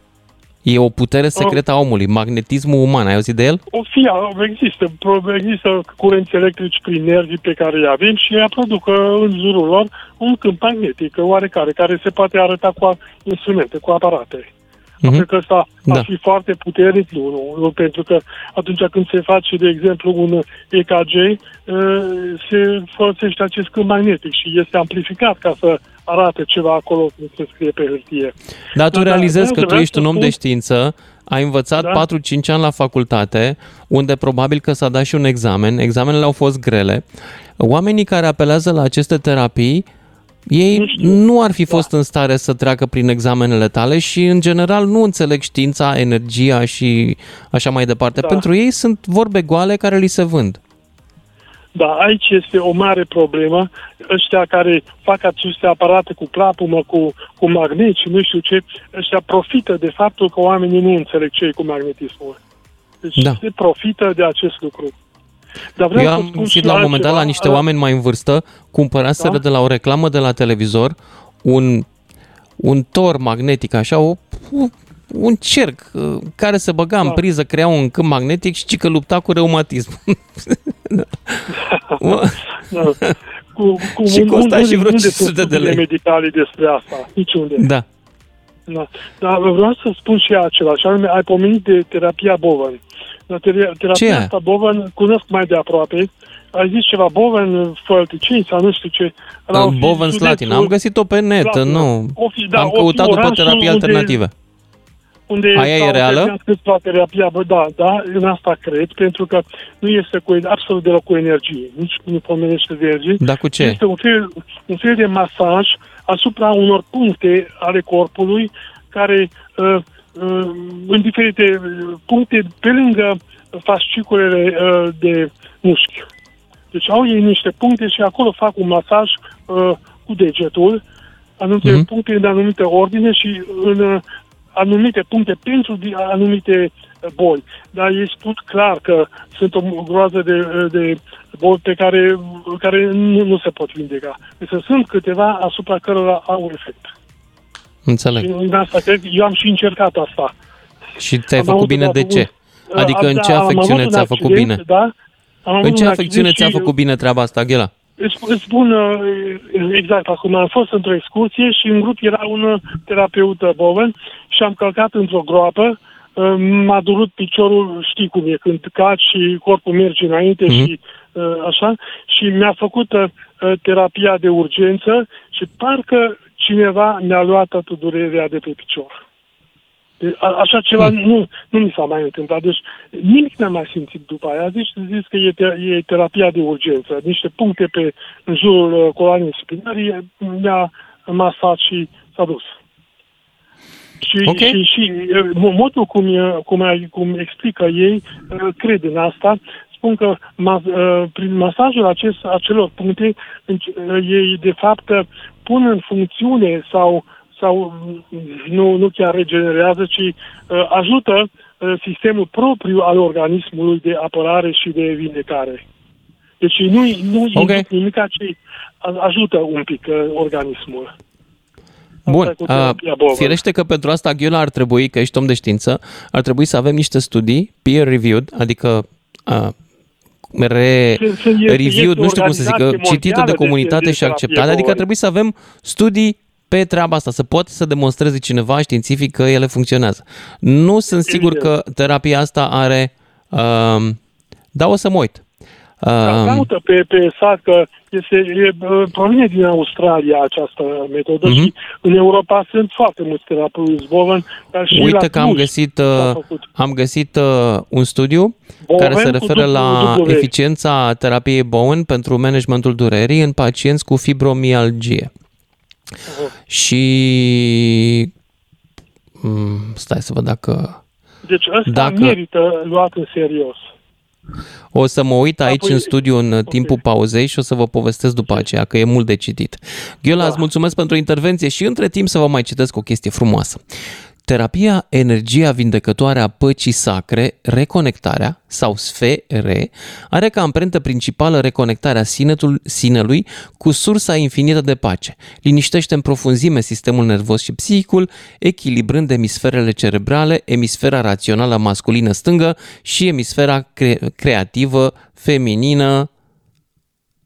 E o putere secretă a omului, magnetismul uman. Ai auzit de el? O fi, există, pro- există curenți electrici prin nervii pe care îi avem și ea produc uh, în jurul lor un câmp magnetic oarecare, care se poate arăta cu a- instrumente, cu aparate. Mhm. Cred că ăsta Da. ar fi foarte puternic, nu, nu, nu, pentru că atunci când se face, de exemplu, un EKG, uh, se folosește acest câmp magnetic și este amplificat ca să arate ceva acolo cum se scrie pe hârtie. Dar tu Da, da, realizezi că vreau tu să ești un om spun- de știință, ai învățat Da. 4-5 ani la facultate, unde probabil că s-a dat și un examen, examenele au fost grele. Oamenii care apelează la aceste terapii, ei nu ar fi fost în stare să treacă prin examenele tale și, în general, nu înțeleg știința, energia și așa mai departe. Da. Pentru ei sunt vorbe goale care li se vând. Da, aici este o mare problemă. Ăștia care fac aceste aparate cu plapumă, cu, cu magnet și nu știu ce, ăștia profită de faptul că oamenii nu înțeleg ce e cu magnetismul. Deci Da. se profită de acest lucru. Dar vreau Eu să am spun citit și la un moment dat la altceva. niște oameni mai în vârstă, cumpăraseră Da? de la o reclamă de la televizor un, un tor magnetic, așa, o, un cerc uh, care se băga în Da. priză, crea un câmp magnetic și că lupta cu reumatism. Mă, Da. Cu, cu Și un- costa unde- și vreo unde 500 sunt de studiile lei. medicale despre asta, niciunde. da. Da. Dar vreau să spun și acela, și anume, ai pomenit de terapia Bowen. Dar ter- terapia Ce e? asta Bowen cunosc mai de aproape. Ai zis ceva Bowen, Fălticini sau nu știu ce. Ăla o fi Boven județul- Slatin. Am găsit-o pe net, Slatina. nu. O fi, da, Am o fi căutat după orașul terapii unde- alternative. Unde Aia e s-au reală? terminat câțiva terapia, bă, da, da, în asta cred, pentru că nu este cu, absolut deloc cu energie, nici nu pomenește de energie. Dar cu ce? Este un fel, un fel de masaj asupra unor puncte ale corpului care uh, uh, în diferite uh, puncte pe lângă fasciculele uh, de mușchi. Deci au ei niște puncte și acolo fac un masaj uh, cu degetul, anumite Mhm. puncte în anumite ordine și în uh, anumite puncte pentru di- anumite uh, boli. Dar e spus clar că sunt o groază de, uh, de boli pe care, care nu, nu se pot vindeca. Deci sunt câteva asupra cărora au efect. Înțeleg. Și în asta cred, eu am și încercat asta. Și ți-ai Am făcut avut bine de odată ce? un- Adică în da, ce am avut afecțiune un ți-a făcut accident, bine? Da, am avut În ce un afecțiune accident ți-a și- făcut bine treaba asta, Ghela? Îți, îți spun uh, exact acum. Am fost într-o excursie și în grup era un uh, terapeut uh, boven și am călcat într-o groapă. Uh, M-a durut piciorul, știi cum e, când caci și corpul merge înainte Mhm. și uh, așa. Și mi-a făcut uh, uh, terapia de urgență și parcă cineva mi-a luat toată durerea de pe picior. De- a- Așa ceva Hmm. nu, nu mi s-a mai întâmplat. Deci nimic n-am mai simțit după aia. Deci zis că e, te- e terapia de urgență. Niște puncte pe în jurul uh, coloanei spinării mi-a masat și s-a dus. Și, Ok. și, și uh, modul cum, e- cum, ai- cum explică ei, uh, cred în asta, spun că ma, uh, prin masajul acest, acelor puncte, înci- uh, ei de fapt uh, pun în funcțiune sau sau mm, nu, nu chiar regenerează, ci uh, ajută uh, sistemul propriu al organismului de apărare și de vindecare. Deci nu, nu Ok. okay. nimic, ci a- ajută un pic uh, organismul. Bun, cu uh, terapia Bowen. firește că pentru asta, Ghiula, ar trebui, că ești om de știință, ar trebui să avem niște studii peer-reviewed, adică uh, re, Să- să este- reviewed, este nu știu cum să zic, organizație citită de mondială de- comunitate de și terapie acceptată, adică ar Bowen. trebui să avem studii pe treaba asta, să poată să demonstreze cineva științific că ele funcționează. Nu sunt sigur Evident. că terapia asta are... Uh, da, o să mă uit. Da, Uh, caută pe, pe sat că este, e, uh, provine din Australia această metodă Mhm. și în Europa sunt foarte mulți terapeuți Bowen, dar și la Uite că am Cluj găsit, s-a uh, făcut. am găsit uh, un studiu Bowen care se cu referă dublu- la dublu V. eficiența terapiei Bowen pentru managementul durerii în pacienți cu fibromialgie. Și mm, stai să văd dacă Deci ăsta Dacă- merită luat în serios. O să mă uit aici păi- în studiu în uh, timpul pauzei și o să vă povestesc după aceea, că e mult de citit. Gheola, Da. îți mulțumesc pentru intervenție și între timp să vă mai citesc o chestie frumoasă. Terapia Energia Vindecătoare a Păcii Sacre, reconectarea sau sfere, are ca amprentă principală reconectarea sinetul, sinelui cu sursa infinită de pace. Liniștește în profunzime sistemul nervos și psihicul, echilibrând emisferele cerebrale, emisfera rațională masculină stângă și emisfera cre- creativă feminină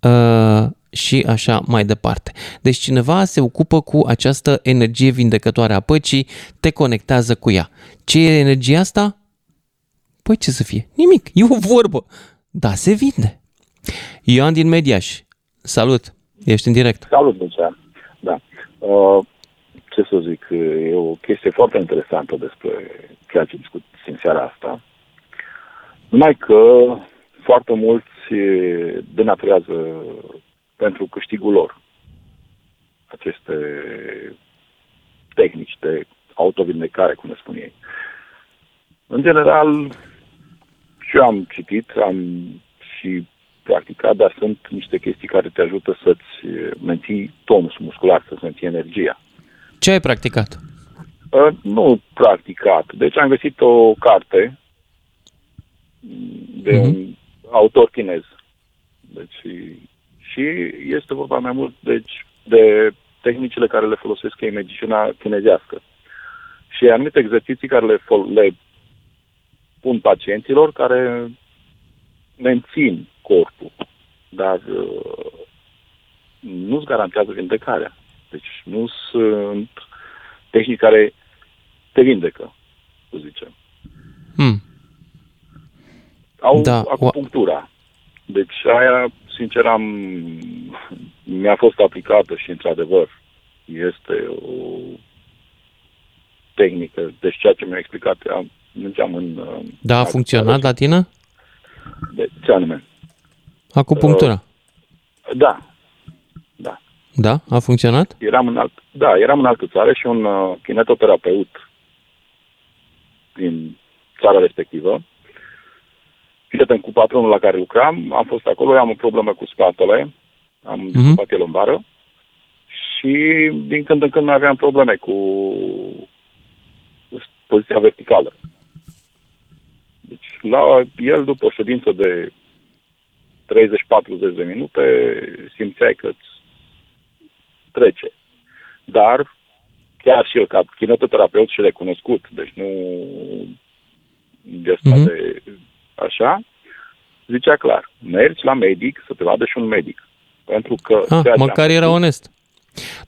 uh, și așa mai departe. Deci cineva se ocupă cu această energie vindecătoare a păcii, te conectează cu ea. Ce e energia asta? Păi ce să fie? Nimic, e o vorbă. Da, se vinde. Ioan din Mediaș, salut, ești în direct. Salut, Lucian. Da. Uh, ce să zic, e o chestie foarte interesantă despre ceea ce discut în seara asta. Numai că foarte mulți eh, denaturează pentru câștigul lor aceste tehnici de autovindecare, cum le spun ei. În general, și eu am citit, am și practicat, dar sunt niște chestii care te ajută să-ți eh, menții tonus muscular, să-ți menții energia. Ce ai practicat? Uh, nu practicat. Deci am găsit o carte de un autor chinez. Deci, și este vorba mai mult deci, de tehnicile care le folosesc ei în medicina chinezească. Și anumite exerciții care le, fol- le pun pacienților care mențin corpul, dar uh, nu-ți garantează vindecarea. Deci nu sunt tehnici care te vindecă, să zicem. Hmm. Au Da, da, acupunctura. Deci aia, sincer, am, mi-a fost aplicată și, într-adevăr, este o tehnică. Deci ceea ce mi-a explicat, am, mergeam în... uh, Da, a funcționat la tine? De, ce anume? Acupunctura. Da, Da, a funcționat? eram în alt, da, eram în altă țară și un uh, kinetoterapeut din țara respectivă, prieten cu patronul la care lucram, am fost acolo, eu am o problemă cu spatele, am Mhm. dislocație lombară și din când în când mai aveam probleme cu poziția verticală. Deci la el, după o ședință de 30-40 de minute, simțeai că îți trece. Dar chiar și el, ca kinetoterapeut și recunoscut, deci nu de asta Mhm. de așa, zicea clar, mergi la medic să te vadă și un medic. Pentru că... Ah, ceea ce am măcar era făcut- onest.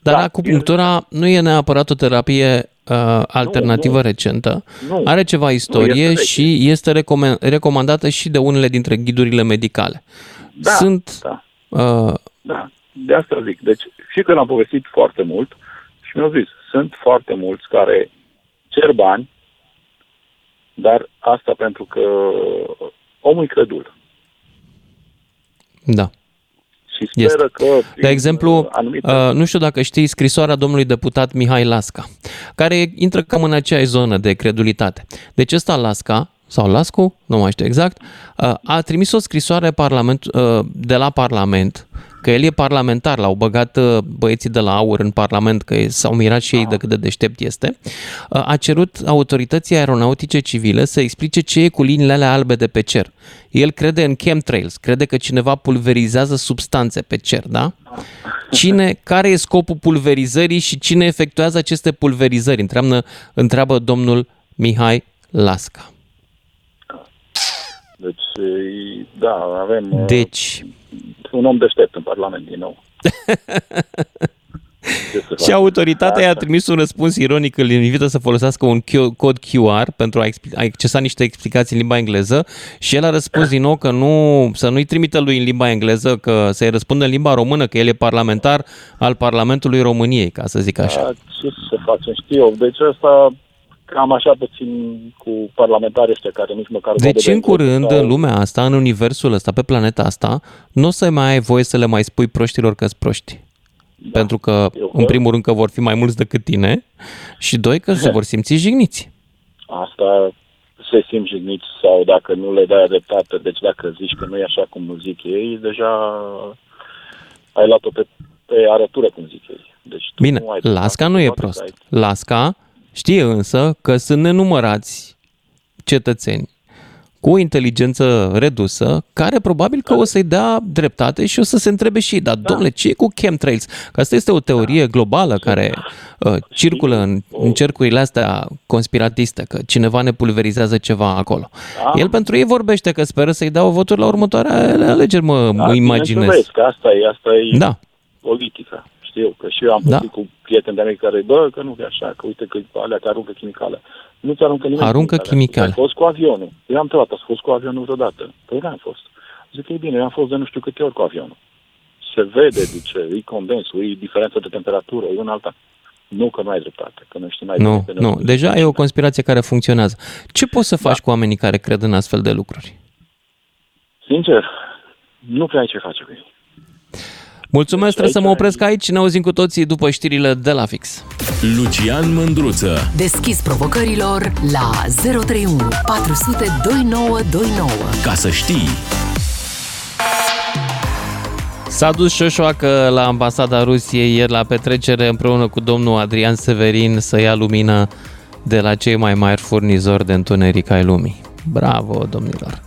Dar da, acupunctura nu e neapărat o terapie uh, alternativă nu. recentă. Nu. Are ceva istorie este și este recomen- recomandată și de unele dintre ghidurile medicale. Da, Sunt da. Uh, Da, de asta zic. Deci și că l-am povestit foarte mult și mi-au zis, sunt foarte mulți care cer bani, dar asta pentru că omul e credul. da. Și speră că... De prin, exemplu, uh, anumite... uh, nu știu dacă știți scrisoarea domnului deputat Mihai Lasca, care intră cam în aceeași zonă de credulitate. Deci ăsta Lasca, sau Lascu, nu mai știu exact, uh, a trimis o scrisoare parlament, uh, de la Parlament, că el e parlamentar, l-au băgat uh, băieții de la AUR în Parlament, că s-au mirat și ei de cât de deștept este, uh, a cerut autorității aeronautice civile să explice ce e cu liniile alea albe de pe cer. El crede în chemtrails, crede că cineva pulverizează substanțe pe cer, da? Cine, care e scopul pulverizării și cine efectuează aceste pulverizări? Întreabă, întreabă domnul Mihai Lasca. Deci, e- da, avem uh, Deci, un om deștept în Parlament din nou. Ce să și fac? autoritatea i-a Asta. trimis un răspuns ironic, îl invită să folosească un Q- cod QR pentru a, expli- a accesa niște explicații în limba engleză și el a răspuns din nou că nu, să nu-i trimită lui în limba engleză, că să-i răspundă în limba română, că el e parlamentar al Parlamentului României, ca să zic așa. Da, ce să facem, știu eu. Deci asta cam așa puțin cu parlamentarii ăștia care nici măcar... Deci, vorbă de în engleză curând, sau- în lumea asta, în universul ăsta, pe planeta asta, nu o să mai ai voie să le mai spui proștilor că proști. Da. Pentru că, în primul rând, că vor fi mai mulți decât tine și doi, că se vor simți jigniți. Asta se simt jigniți sau dacă nu le dai dreptate, deci dacă zici că nu e așa cum zic ei, deja ai luat-o pe, pe arătură, cum zic ei. Deci tu Bine, nu ai Lasca nu e toate prost. ai- Lasca știe însă că sunt nenumărați cetățeni cu o inteligență redusă, care probabil că o să-i dea dreptate și o să se întrebe și ei, dar domnule, ce e cu chemtrails? Că asta este o teorie globală care uh, circulă în, în cercurile astea conspiratiste, că cineva ne pulverizează ceva acolo. Da. El pentru ei vorbește că speră să-i dea o voturi la următoarea alegeri, mă, Da, mă imaginez. bineînțeles Că asta e, asta e Da. politica. Știu că și eu am Da. vorbit cu prieteni de-a mei care, bă, că nu e așa, că uite că alea că aruncă chimicale. Nu ți aruncă nimeni Aruncă chimicale. Ai fost cu avionul. Eu am întrebat, ați fost cu avionul vreodată? Păi n-am fost. Zic că e bine, eu am fost de nu știu câte ori cu avionul. Se vede de ce, e condensul, e diferență de temperatură, e una alta. Nu că nu ai dreptate, că noi știm mai Nu, bine. nu. Deja e o conspirație care funcționează. Ce poți să faci cu oamenii care cred în astfel de lucruri? Sincer, nu prea ai ce face cu ei. Mulțumesc, trebuie să mă opresc aici. Ne auzim cu toții după știrile de la fix. Lucian Mândruță. Deschis provocărilor la 031 400 2929. Ca să știi. S-a dus Șoșoacă la ambasada Rusiei ieri la petrecere împreună cu domnul Adrian Severin să ia lumină de la cei mai mari furnizori de întuneric ai lumii. Bravo, domnilor!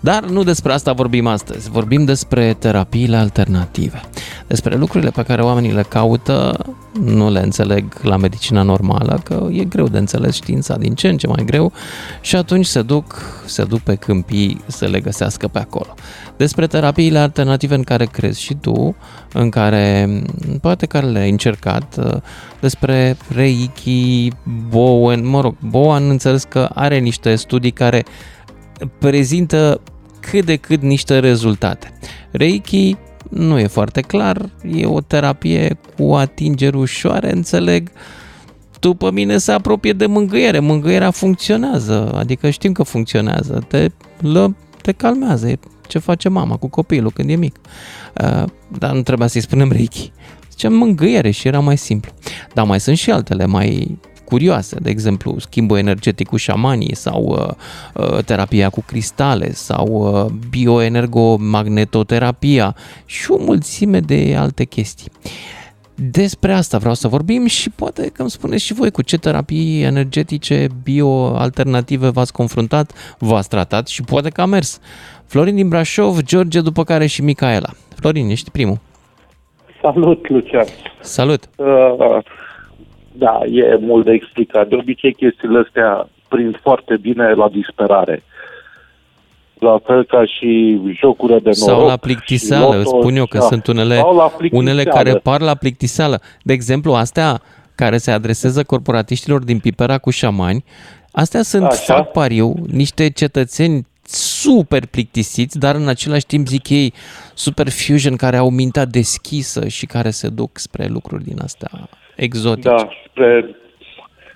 Dar nu despre asta vorbim astăzi. Vorbim despre terapiile alternative. Despre lucrurile pe care oamenii le caută, nu le înțeleg la medicina normală, că e greu de înțeles știința din ce în ce mai greu și atunci se duc, se duc pe câmpii să le găsească pe acolo. Despre terapiile alternative în care crezi și tu, în care poate care le-ai încercat, despre Reiki, Bowen, mă rog, Bowen înțeles că are niște studii care prezintă cât de cât niște rezultate. Reiki nu e foarte clar, e o terapie cu atingeri ușoare, înțeleg. După mine se apropie de mângâiere. Mângâierea funcționează, adică știm că funcționează. Te, lă, te calmează, e ce face mama cu copilul când e mic. Uh, dar nu trebuia să-i spunem Reiki. Zicem mângâiere și era mai simplu. Dar mai sunt și altele mai curioase, de exemplu schimbul energetic cu șamanii sau uh, uh, terapia cu cristale sau uh, bioenergomagnetoterapia și o mulțime de alte chestii. Despre asta vreau să vorbim și poate că îmi spuneți și voi cu ce terapii energetice bio-alternative v-ați confruntat, v-ați tratat și poate că a mers. Florin din Brașov, George, după care și Micaela. Florin, ești primul. Salut, Lucian. Salut. Uh, da, e mult de explicat. De obicei, chestiile astea prind foarte bine la disperare. La fel ca și jocurile de noroc. Sau la plictiseală, și îți loto, spun eu că da. sunt unele, Sau la plictiseală. unele care par la plictiseală. De exemplu, astea care se adresează corporatiștilor din Pipera cu șamani, astea sunt, Așa. fac pariu, niște cetățeni super plictisiți, dar în același timp zic ei super fusion care au mintea deschisă și care se duc spre lucruri din astea exotice. Da, spre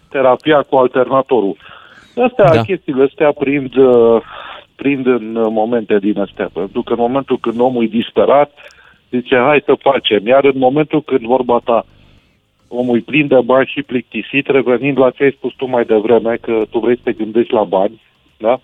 terapia cu alternatorul. Astea, Da. da. chestiile astea prind, uh, prind în uh, momente din astea. Pentru că în momentul când omul e disperat, zice, hai să facem. Iar în momentul când vorba ta, omul e plin de bani și plictisit, revenind la ce ai spus tu mai devreme, că tu vrei să te gândești la bani, da?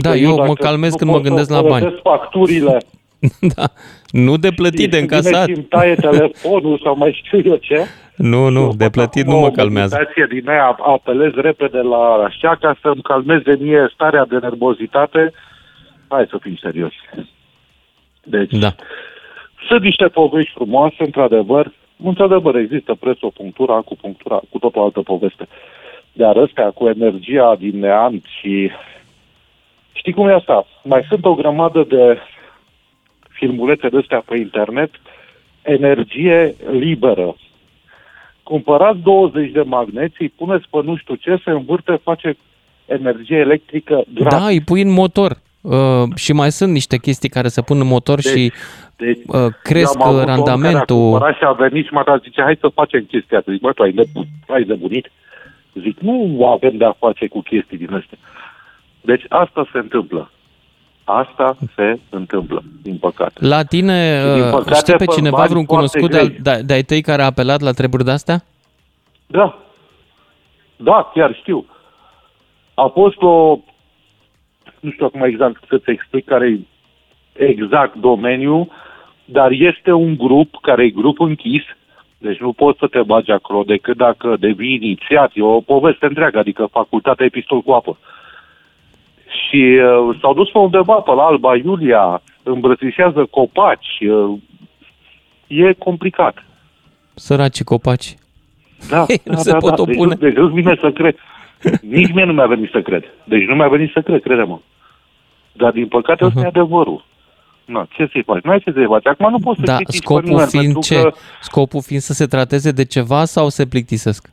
Da, eu mă dacă calmez nu când mă pot să gândesc la bani. plătesc facturile da. Nu de plătit, de și încasat. vine și îmi taie telefonul sau mai știu eu ce. Nu, nu, de plătit nu mă calmează. O meditație din aia apelez repede la așa ca să-mi calmeze mie starea de nervozitate. Hai să fim serioși. Deci, Da. sunt niște povești frumoase, într-adevăr. Într-adevăr, există presopunctura, acupunctura, cu tot o altă poveste. Dar ăstea cu energia din neant și... Știi cum e asta? Mai sunt o grămadă de filmulețe de astea pe internet, energie liberă. Cumpărați 20 de magneți, îi puneți pe nu știu ce, se învârte, face energie electrică gratis. Da, îi pui în motor. Uh, și mai sunt niște chestii care se pun în motor Deci- și Deci, uh, cresc eu am avut om Care a randamentul. cumpărat și a venit și m-a dat, zice, hai să facem chestia asta. Zic, bă, tu ai, nebun, ai nebunit? Zic, nu avem de-a face cu chestii din astea. Deci asta se întâmplă. Asta se întâmplă, din păcate. La tine, Și, din uh, păcate, știi pe pe cineva, bani vreun foarte cunoscut de, grei. de, de-ai tăi care a apelat la treburi de-astea? Da. Da, chiar știu. A fost o nu știu acum exact să-ți explic care e exact domeniul, dar este un grup care e grup închis, deci nu poți să te bagi acolo decât dacă devii inițiat. E o poveste întreagă, adică facultatea e pistol cu apă. Și uh, s-au dus pe undeva pe la Alba Iulia, îmbrățișează copaci, uh, e complicat. Săraci copaci. Da, nu da, se da, pot da. opune. Deci, deci nu vine să cred. Nici mie nu mi-a venit să cred. Deci nu mi-a venit să cred, crede-mă. Dar din păcate ăsta Mhm. e adevărul. Na, ce să-i faci? N-ai ce să-i faci. Acum nu poți să Da, critici pe scopul nimeni, fiind pentru ce? Că, Scopul fiind să se trateze de ceva sau se plictisesc?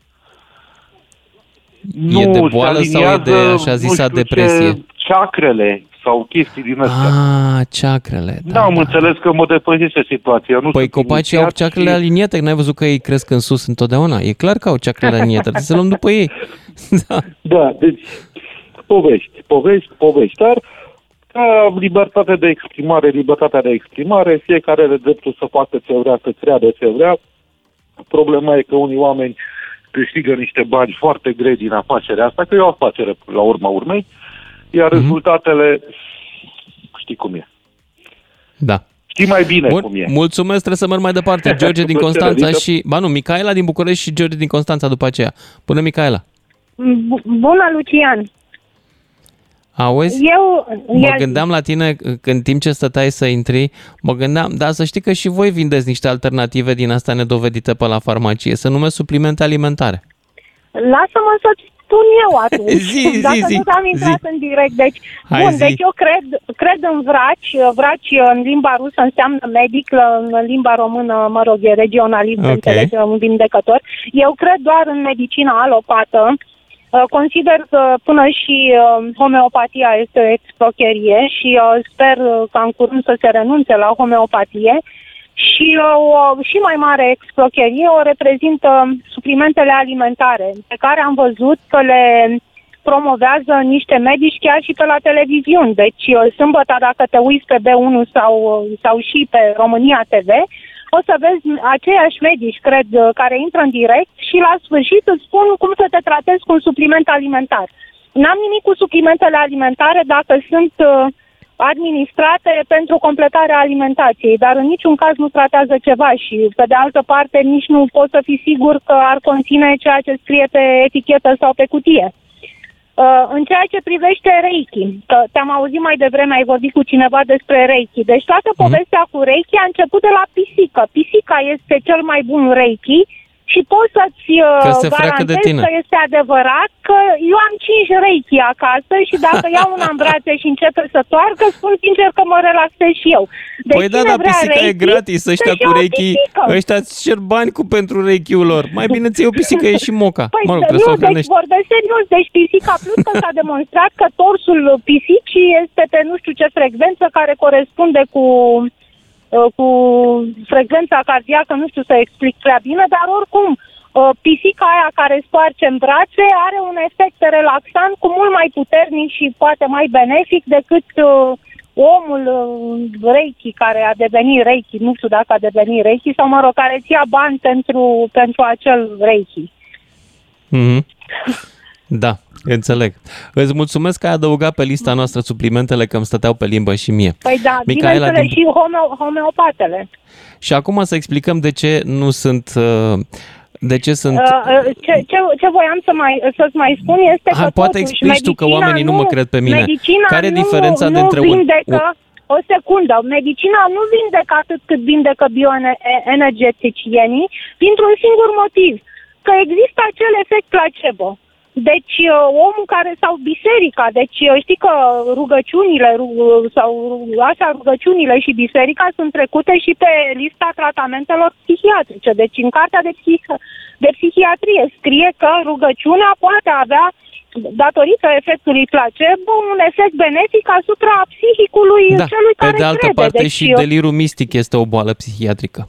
Nu, E de se boală sau e de aliniază, așa nu zisa știu depresie? Ce, ceacrele sau chestii din astea. Ah, ceacrele. Da, am înțeles că mă depășește situația. Nu Păi sunt copacii au inițiat ceacrele și- aliniate, n-ai văzut că ei cresc în sus întotdeauna? E clar că au ceacrele aliniate, trebuie să luăm după ei. Da. Da, deci povești, povești, povești, dar ca libertate de exprimare, libertatea de exprimare, fiecare are dreptul să facă ce vrea, să creadă ce vrea. Problema e că unii oameni câștigă niște bani foarte grei din afacerea asta, că e o afacere la urma urmei, iar Mhm. rezultatele știi cum e. Da. Știi mai bine Bun, cum e. mulțumesc, trebuie să merg mai departe. George din Cu plăcere, Constanța adică- și... Ba nu, Micaela din București și George din Constanța după aceea. Bună, Micaela. Bu- Bună, Lucian! Auzi? Eu... Mă el- gândeam la tine uh, în timp ce stăteai să intri, mă gândeam, dar să știi că și voi vindeți niște alternative din astea nedovedite pe la farmacie, se numește suplimente alimentare. Lasă-mă să-ți spun eu atunci. Zi, zi, Dacă zi, nu am intrat zi. în direct. Deci, Hai, bun, zi. deci eu cred, cred în vraci. Vraci în limba rusă înseamnă medic, în limba română, mă rog, e regionalism, Ok. okay. înțelegi, un vindecător. Eu cred doar în medicina alopată. Uh, Consider că până și uh, homeopatia este o exprocherie și uh, sper uh, ca în curând să se renunțe la homeopatie. Și uh, o și mai mare exprocherie o reprezintă suplimentele alimentare, pe care am văzut că le promovează niște medici chiar și pe la televiziuni. Deci, uh, sâmbătă, dacă te uiți pe B1 sau, uh, sau și pe România TV, o să vezi aceiași medici, cred, uh, care intră în direct și la sfârșit îți spun cum să te tratezi cu un supliment alimentar. N-am nimic cu suplimentele alimentare dacă sunt uh, administrate pentru completarea alimentației, dar în niciun caz nu tratează ceva și, pe de altă parte, nici nu poți să fii sigur că ar conține ceea ce scrie pe etichetă sau pe cutie. Uh, în ceea ce privește Reiki, că te-am auzit mai devreme, ai vorbit cu cineva despre Reiki. Deci toată povestea cu Reiki a început de la pisică. Pisica este cel mai bun Reiki și pot să-ți uh, Că se freacă de garantez tine. că este adevărat că eu am cinci Reiki acasă și dacă iau una în brațe și începe să toarcă, spun sincer că mă relaxez și eu. Deci păi da, cine dar vrea pisica e Reiki, gratis, ăștia să-și cu ia o reiki, pisică. ăștia îți cer bani cu pentru reiki-ul lor. Mai bine ți o pisică, e și moca. Păi mă rog, nu, trebuie să o deci hrănești. vorbesc serios. Deci pisica, plus că s-a demonstrat că torsul pisicii este pe nu știu ce frecvență care corespunde cu uh, cu frecvența cardiacă, nu știu să explic prea bine, dar oricum uh, pisica aia care sparge în brațe are un efect relaxant cu mult mai puternic și poate mai benefic decât uh, omul uh, Reiki care a devenit Reiki, nu știu dacă a devenit Reiki sau mă rog, care îți ia bani pentru, pentru acel Reiki. Mhm. Da, înțeleg. Îți mulțumesc că ai adăugat pe lista noastră suplimentele că îmi stăteau pe limbă și mie. Păi da, Micaela bineînțeles din- și home- homeopatele. Și acum să explicăm de ce nu sunt... uh, De ce sunt... Uh, uh, ce, ce, ce voiam să mai, să-ți mai spun este Ha, că poate totuși, explici tu că medicina oamenii nu mă cred pe mine. Medicina Care e nu, diferența nu dintre un- vindecă, o secundă, medicina nu vindecă atât cât vindecă bioenergeticienii dintr-un singur motiv, că există acel efect placebo. Deci uh, omul care, sau biserica, deci uh, știi că rugăciunile ru- sau așa rugăciunile și biserica sunt trecute și pe lista tratamentelor psihiatrice. Deci în cartea de, psih- de psihiatrie scrie că rugăciunea poate avea datorită efectului placebo, un efect benefic asupra psihicului Da, celui pe care de altă crede. parte deci, și delirul mistic este o boală psihiatrică.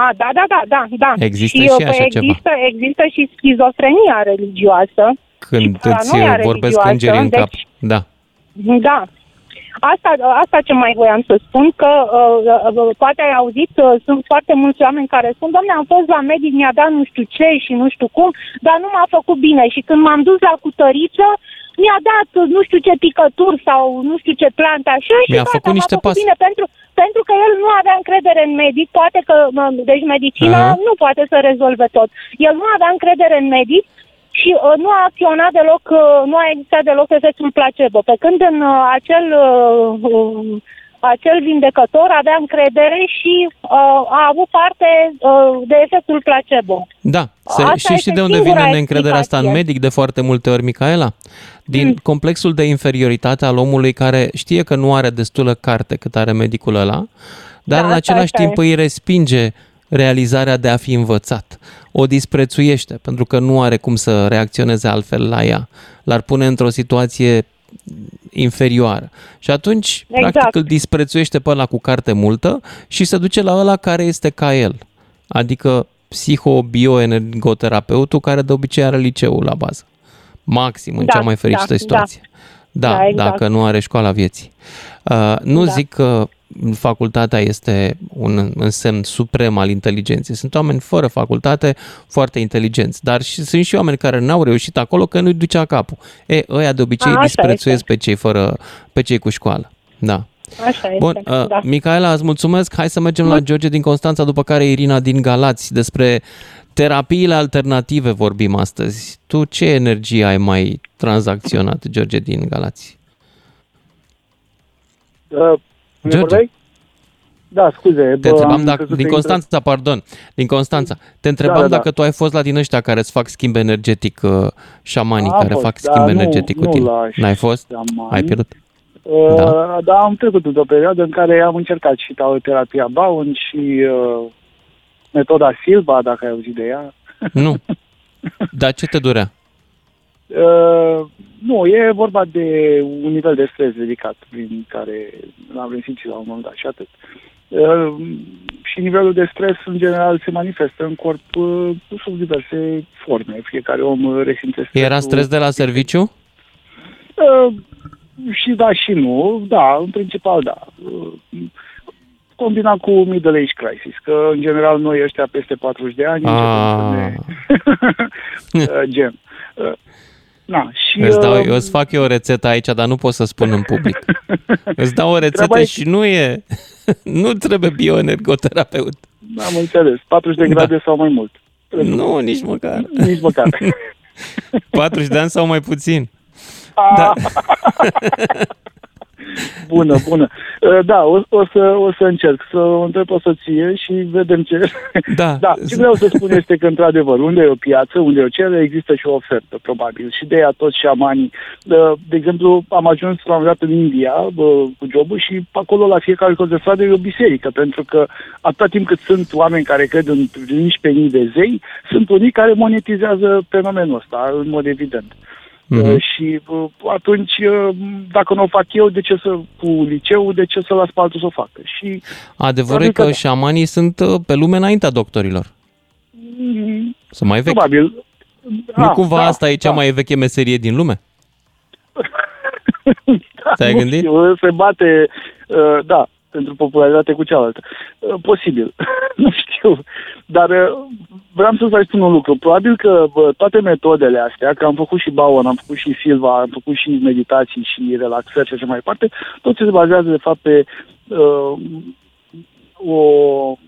A, da, da, da, da, da. Există și, și uh, așa există, există și schizofrenia religioasă. Când îți paranoia vorbesc religioasă, îngerii în cap. deci- Da. Da. Asta, asta ce mai voiam să spun, că uh, uh, poate ai auzit, uh, sunt foarte mulți oameni care spun, domne, am fost la medic, mi-a dat nu știu ce și nu știu cum, dar nu m-a făcut bine. Și când m-am dus la cutăriță, mi-a dat uh, nu știu ce picături sau nu știu ce plante așa și Mi-a gata, făcut m-a niște făcut pas. bine pentru, pentru că el nu avea încredere în medic, poate că, mă, deci medicina Aha. nu poate să rezolve tot. El nu avea încredere în medic și uh, nu a acționat deloc, uh, nu a existat deloc efectul placebo. Pe când în uh, acel, uh, uh, acel vindecător avea încredere și uh, a avut parte uh, de efectul placebo. Da, se, Asta și este știi de unde singura vine neîncrederea asta în explicație. medic de foarte multe ori, Micaela? Din Mm. complexul de inferioritate al omului care știe că nu are destulă carte cât are medicul ăla, dar Da, în asta- același asta timp e. îi respinge realizarea de a fi învățat. O disprețuiește pentru că nu are cum să reacționeze altfel la ea. L-ar pune într-o situație inferioară. Și atunci, Exact. practic, îl disprețuiește pe ăla cu carte multă și se duce la ăla care este ca el. Adică psihobioenergoterapeutul care de obicei are liceul la bază. Maxim, în Da, cea mai fericită da, situație. Da, Da, exact. dacă nu are școala vieții. Uh, nu Da. zic că facultatea este un însemn suprem al inteligenței. Sunt oameni fără facultate foarte inteligenți, dar și, sunt și oameni care n-au reușit acolo că nu-i ducea capul. E, ăia de obicei A, așa disprețuiesc pe cei, fără, pe cei cu școală. Da. Așa este, Bun, uh, da. Micaela, îți mulțumesc. Hai să mergem la George din Constanța, după care Irina din Galați. Despre terapiile alternative vorbim astăzi. Tu ce energie ai mai tranzacționat, George din Galați? Uh, George. vorbeai? Da, scuze. Te bă, întrebam am dacă, crezut din că Constanța, pardon, din Constanța. Te întrebam Da, da, da. dacă tu ai fost la din ăștia care îți fac schimb energetic, uh, șamanii Am care fost, fac da, schimb nu- energetic cu nu tine. la N-ai fost? șamani. Ai pierdut? Uh, Da. da. da, am trecut într-o perioadă în care am încercat și terapia Bowen și uh, metoda Silva, dacă ai auzit de ea. Nu. Dar ce te durea? Uh, nu, e vorba de un nivel de stres ridicat prin care l-am resimțit la un moment dat și atât. Uh, și nivelul de stres, în general, se manifestă în corp uh, sub diverse forme. Fiecare om uh, resimte stresul. Era stres de la serviciu? Uh, și da și nu, da, în principal da. Uh, combinat cu middle age crisis, că în general noi ăștia peste 40 de ani începem să ne... Uh, gen. Uh, Na, și... Îți dau, uh, eu îți fac eu o rețetă aici, dar nu pot să spun în public. îți dau o rețetă Treaba e- și nu e... nu trebuie bioenergoterapeut. Am înțeles, 40 de grade sau mai mult. Nu, nici măcar. Nici măcar. 40 de ani sau mai puțin. Da. Bună, bună. Uh, Da, o, o, să, o să încerc să o întreb pe soție și vedem ce... Da. da. Ce vreau să spun este că, într-adevăr, unde e o piață, unde e o cerere, există și o ofertă, probabil. Și de aia toți șamanii. Uh, De exemplu, am ajuns la un dat în India bă, cu jobul și acolo, la fiecare colț de stradă, e o biserică, pentru că atâta timp cât sunt oameni care cred în 11.000 de zei, sunt unii care monetizează fenomenul ăsta, în mod evident. Mhm. Uh, Și uh, atunci, uh, dacă nu o fac eu, de ce să, cu liceu, de ce să las pe altul să o facă? Și Adevărul e Probabil că că da. șamanii sunt uh, pe lume înaintea doctorilor. mm, Sunt mai vechi. probabil. Nu Ah, cumva da, asta e cea da. mai veche meserie din lume? Te-ai nu gândit? Știu, se bate, uh, da, pentru popularitate cu cealaltă. Uh, Posibil, nu știu. Dar uh, vreau să vă spun un lucru. Probabil că bă, toate metodele astea, că am făcut și Bowen, am făcut și Silva, am făcut și meditații și relaxări și așa mai departe, tot se bazează de fapt pe uh, o,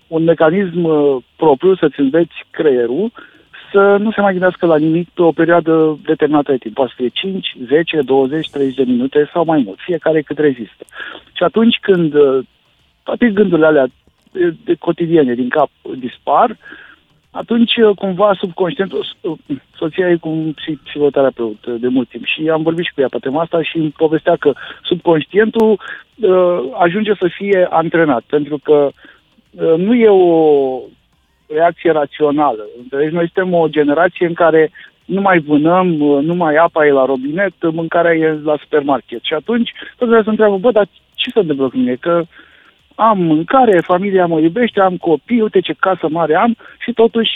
un mecanism uh, propriu să-ți înveți creierul să nu se mai gândească la nimic pe o perioadă determinată de timp. Poate să fie 5, 10, 20, 30 de minute sau mai mult, fiecare cât rezistă. Și atunci când uh, toate gândurile alea de, de cotidiene din cap dispar, atunci uh, cumva subconștientul, uh, soția e cu un psi- psihoterapeut uh, de mult timp și am vorbit și cu ea pe tema asta și îmi povestea că subconștientul uh, ajunge să fie antrenat, pentru că uh, nu e o reacție rațională. Înțelegi? Noi suntem o generație în care nu mai vânăm, uh, nu mai apa e la robinet, uh, mâncarea e la supermarket. Și atunci tot să întreabă, bă, dar ce se întâmplă cu mine? Că am mâncare, familia mă iubește, am copii, uite ce casă mare am și totuși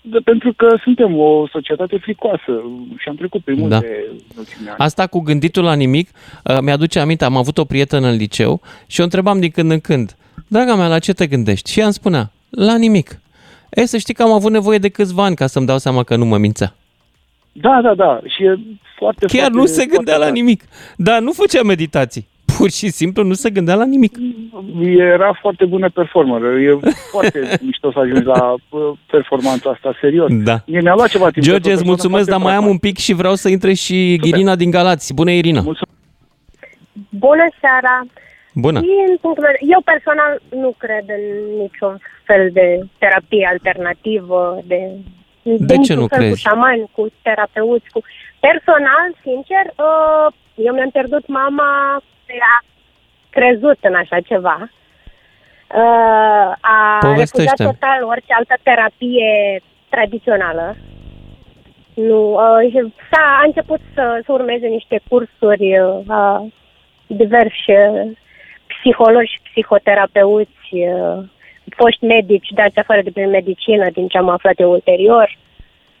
de, pentru că suntem o societate fricoasă și am trecut prin multe Da. ultimii ani. Asta cu gânditul la nimic, uh, mi-aduce aminte, am avut o prietenă în liceu și o întrebam din când în când, draga mea, la ce te gândești? Și ea îmi spunea, la nimic. E, să știi că am avut nevoie de câțiva ani ca să-mi dau seama că nu mă mințea. Da, da, da. Și e foarte, Chiar foarte, nu se foarte gândea la tare. nimic. Dar nu făcea meditații. Pur și simplu nu se gândea la nimic. Era foarte bună performer. E foarte mișto să ajungi la uh, performanța asta, serios. Da. Mie mi-a luat ceva timp. George, Sunt o îți persoană mulțumesc, dar foarte mai am un pic și vreau să intre și Irina din Galați. Bună, Irina! Bună seara! Bună! Din punctul meu, eu personal nu cred în niciun fel de terapie alternativă, de, De ce niciun nu fel cu crezi? șamani, cu terapeuți, cu... Personal, sincer, uh, eu mi-am pierdut mama, a crezut în așa ceva. Uh, a Povestește. refuzat total orice altă terapie tradițională. Nu, uh, și s-a, a început să, să urmeze niște cursuri uh, a diversi uh, psihologi și psihoterapeuți, uh, foști medici dați afară de prin medicină, din ce am aflat eu ulterior.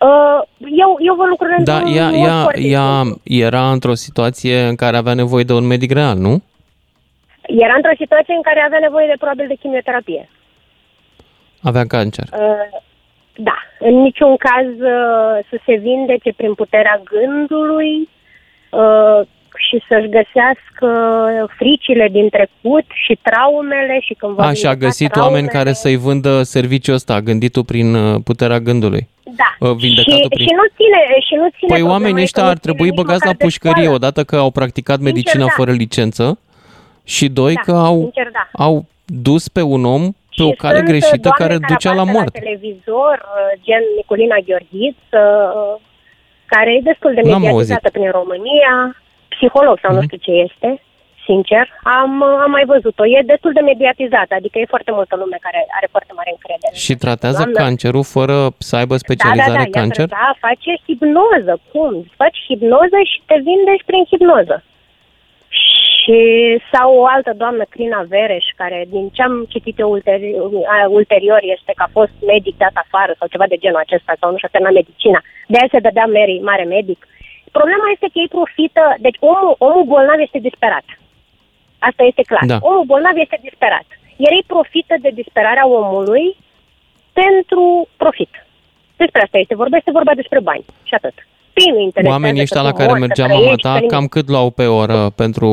Uh, eu, eu văd lucrurile Da, într-un ea, mod ea, foarte ea era într-o situație în care avea nevoie de un medic real, nu? Era într-o situație în care avea nevoie de probabil de chimioterapie. Avea cancer. Uh, da, în niciun caz uh, să se vindece prin puterea gândului uh, și să-și găsească fricile din trecut și traumele și când va A, și a vindeca găsit traumele. oameni care să-i vândă serviciul ăsta, gânditul prin uh, puterea gândului. Da. Uh, vindecatul și, prin... și nu ține, și nu ține Păi problema oamenii e ăștia că nu ar trebui ține nici băgați la măcar de pușcărie școală. odată că au practicat medicina da. fără licență și doi Da, că au, sincer, da. au dus pe un om pe o cale Sunt greșită doamne care ducea la apasă moarte. La televizor, uh, gen Nicolina Gheorghiță, uh, care e destul de N-am mediatizată prin România, psiholog sau Mhm. nu știu ce este, sincer. Am, uh, am mai văzut-o. E destul de mediatizată, adică e foarte multă lume care are foarte mare încredere. Și tratează Doamnă. cancerul fără să aibă Da, da, specializare da, cancer? Iată, da, face hipnoză. Cum? Faci hipnoză și te vindești prin hipnoză. Și sau o altă doamnă, Crina Vereș, care din ce am citit eu ulterior, ulterior este că a fost medic dat afară sau ceva de genul acesta sau nu și-a terminat medicina. De aia se dădea Mary, mare medic. Problema este că ei profită, deci omul, omul bolnav este disperat. Asta este clar. Da. Omul bolnav este disperat. Iar ei profită de disperarea omului pentru profit. Despre asta este vorba, este vorba despre bani și atât. Pe ei nu interesează Oamenii ăștia că la tu care mori, mergea că mama trăiești, ta, că nimic. cam cât luau pe oră pentru...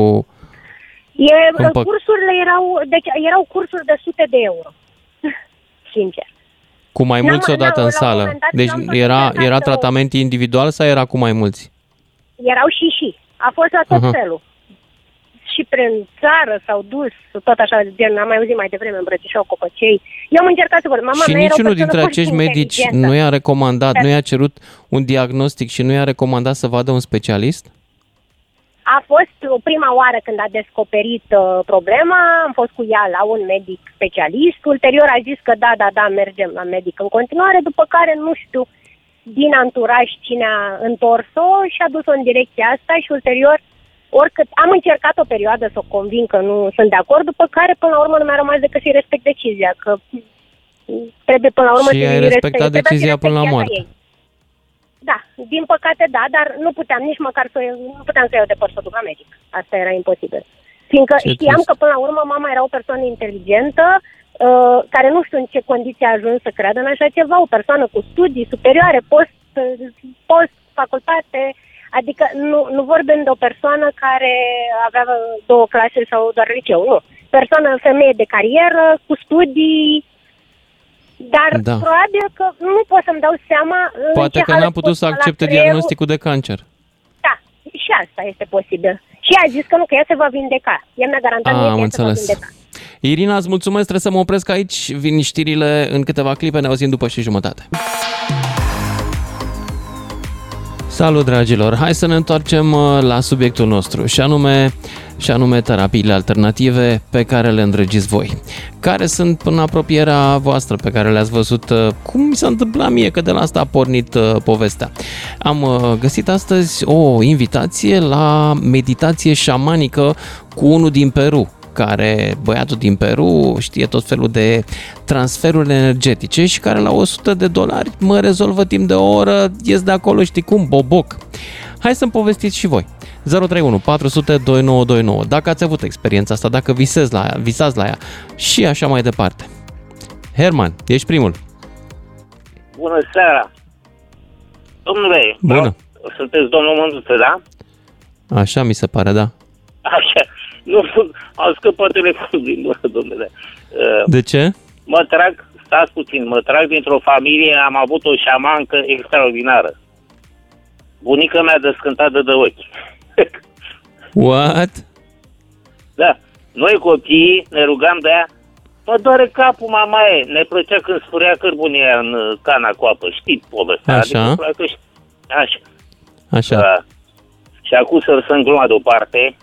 E, Împăc- cursurile erau, deci erau cursuri de sute de euro. Sincer. Cu mai N-am- mulți odată n-am- în la un sală. moment dat Deci n-am fost era, niciodată era o- tratament individual sau era cu mai mulți? Erau și și. A fost la tot Aha. felul. Și prin țară s-au dus, tot așa, gen, am mai auzit mai devreme, îmbrățișau copăcei. Eu am încercat să vorbesc. Mama și mea era o niciunul persoană dintre foarte acești medici inteligentă. nu i-a recomandat, Dar- nu i-a cerut un diagnostic și nu i-a recomandat să vadă un specialist? A fost uh, prima oară când a descoperit uh, problema, am fost cu ea la un medic specialist, ulterior a zis că da, da, da, mergem la medic în continuare, după care nu știu din anturaj cine a întors-o și a dus-o în direcția asta și ulterior oricât am încercat o perioadă să o convin că nu sunt de acord, după care până la urmă nu mi-a rămas decât să-i respect decizia, că trebuie până la urmă Și să-i ai respect- respectat trebuia să-i decizia respect până la viața moarte. ei. Da, din păcate da, dar nu puteam nici măcar să nu puteam să iau de păr să duc la medic. Asta era imposibil. Fiindcă Ce știam trist. că până la urmă mama era o persoană inteligentă, uh, care nu știu în ce condiții a ajuns să creadă în așa ceva, o persoană cu studii superioare, post, post facultate, adică nu, nu vorbim de o persoană care avea două clase sau doar liceu, nu. Persoană, femeie de carieră, cu studii, dar Da. probabil că nu pot să-mi dau seama în Poate ce că hal n-a a putut fost să la accepte creierul. diagnosticul de cancer. Da, și asta este posibil. Și ea a zis că nu, că ea se va vindeca. Ea mi-a garantat mie Ah, că am ea se va înțeles. vindeca. Irina, îți mulțumesc, trebuie să mă opresc aici. Vin știrile în câteva clipe, ne auzim după și jumătate. Salut, dragilor! Hai să ne întoarcem uh, la subiectul nostru, și anume, și anume terapiile alternative pe care le îndrăgiți voi. Care sunt în apropierea voastră pe care le-ați văzut? uh, Cum mi s-a întâmplat mie, că de la asta a pornit uh, povestea. Am uh, găsit astăzi o invitație la meditație șamanică cu unul din Peru. Care, băiatul din Peru, știe tot felul de transferuri energetice și care la 100 de dolari mă rezolvă timp de o oră, ies de acolo, știi cum, boboc. Hai să-mi povestiți și voi. 031 400 2929. Dacă ați avut experiența asta, dacă visez la ea, visați la ea și așa mai departe. Herman, ești primul. Bună seara! Domnule, Bună. da, sunteți domnul Mânduță, da? Așa mi se pare, da. Așa. Nu, am scăpat telefonul din mână, domnule. Uh, De ce? Mă trag, stați puțin, mă trag dintr-o familie, am avut o șamancă extraordinară. Bunica mea descântată de ochi. What? Da. Noi copiii ne rugam de ea, mă doare capul, mamaie. Ne plăcea când sfurea cărbunia în uh, cana cu apă. Știți povestea? Așa. Adică, probabil că ști- Așa. Așa. Da. Și acum să lăsăm gluma deoparte.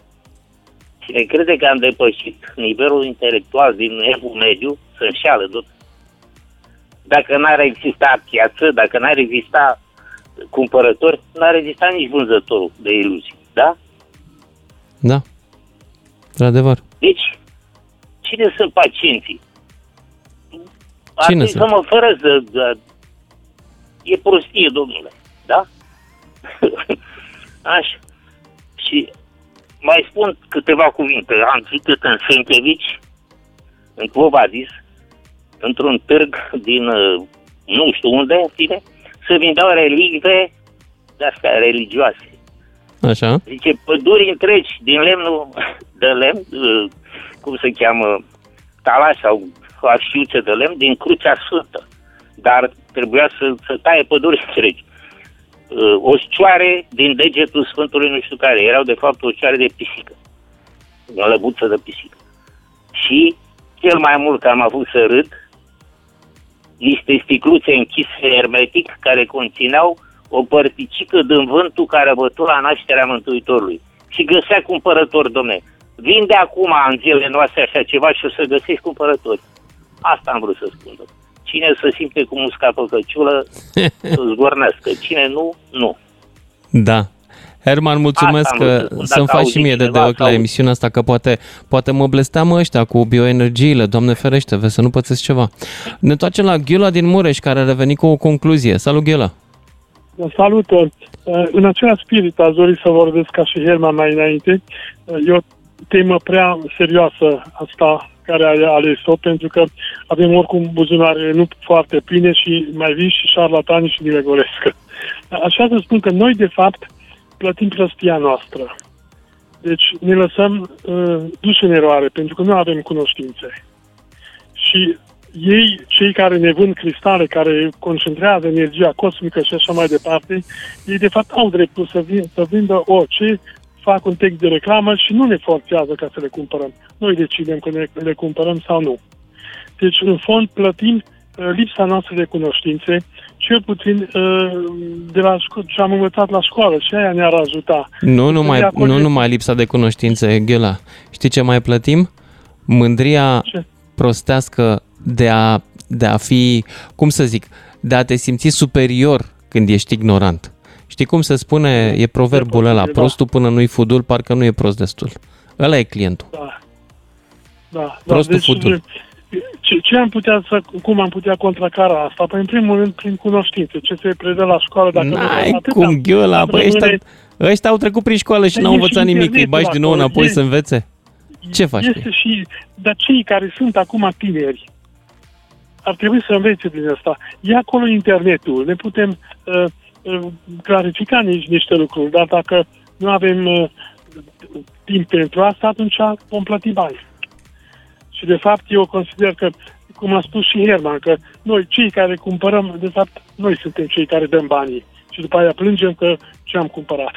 Cine crede că am depășit nivelul intelectual din evul mediu, să înșeală, tot. Dacă n-ar exista piață, dacă n-ar exista cumpărători, n-ar exista nici vânzătorul de iluzii, da? Da. Într-adevăr. Deci, cine sunt pacienții? Ar Cine trebui sunt? să mă fără să... să- E prostie, domnule, da? Așa. Și mai spun câteva cuvinte. Am citit în Senkevici, în Covadis, într-un târg din uh, nu știu unde, în fine, se vindeau relicve de-astea religioase. Așa. Zice, păduri întregi din lemnul de lemn, uh, cum se cheamă, talaș sau așiuțe de lemn, din crucea sfântă. Dar trebuia să, să taie păduri întregi. Uh, O șcioare din degetul Sfântului nu știu care. Erau de fapt o șcioare de pisică. O lăbuță de pisică. Și cel mai mult că am avut să râd, niște sticluțe închise hermetic care conțineau o părticică din vântul care bătu la nașterea Mântuitorului. Și găsea cumpărători, domne. Vinde acum în zilele noastre așa ceva și o să găsești cumpărători. Asta am vrut să spun, domne. Cine să simte cum usca pe căciulă, să zgornească. Cine nu, nu. Da. Herman, mulțumesc Asta am că vrut să spun. să-mi Dacă faci și auzi mie de cineva de ochi la sau- emisiunea asta, că poate, poate mă blesteamă ăștia cu bioenergiile, doamne ferește, vezi să nu pățesc ceva. Ne întoarcem la Ghiula din Mureș, care a revenit cu o concluzie. Salut, Ghiula! Salutări! Uh, În același spirit aș dori să vorbesc ca și Herman mai înainte. Uh, E o temă prea serioasă asta care ai ales-o, pentru că avem oricum buzunare nu foarte pline și mai vin și șarlatani și ni le golesc. Așa să spun că noi, de fapt, plătim prostia noastră. Deci ne lăsăm uh, duși în eroare, pentru că nu avem cunoștințe. Și ei, cei care ne vând cristale, care concentrează energia cosmică și așa mai departe, ei de fapt au dreptul să, vin, să vindă orice, fac un text de reclamă și nu ne forțează ca să le cumpărăm. Noi decidem că ne, le cumpărăm sau nu. Deci, în fond, plătim uh, lipsa noastră de cunoștințe, cel puțin uh, de la șco- ce am învățat la școală și aia ne-ar ajuta. Nu Să numai, dea nu cont- numai lipsa de cunoștințe, Ghiula. Știi ce mai plătim? Mândria Ce? prostească de a, de a fi, cum să zic, de a te simți superior când ești ignorant. Știi cum se spune, e proverbul ăla, da. prostul până nu-i fudul, parcă nu e prost destul. Ăla e clientul. Da. Da, Prostul da, futul. ce, ce am putea să, cum am putea contracara asta? Păi, în primul rând, prin cunoștințe. Ce se predă la școală, dacă nu N-ai atâta. cum, Ghiula, Dar băi, ăștia, rămâne- ăștia au trecut prin școală și Dar n-au e și învățat nimic, îi internetul bagi din nou acolo, înapoi e- să învețe. Ce faci? cu Este și, dar cei care sunt acum tineri ar trebui să învețe din asta. E acolo internetul, ne putem uh, uh, clarifica nici, niște lucruri, dar dacă nu avem uh, timp pentru asta, atunci vom plăti bani. Și de fapt eu consider că, cum a spus și Herman, că noi cei care cumpărăm, de fapt noi suntem cei care dăm banii. Și după aia plângem că ce am cumpărat.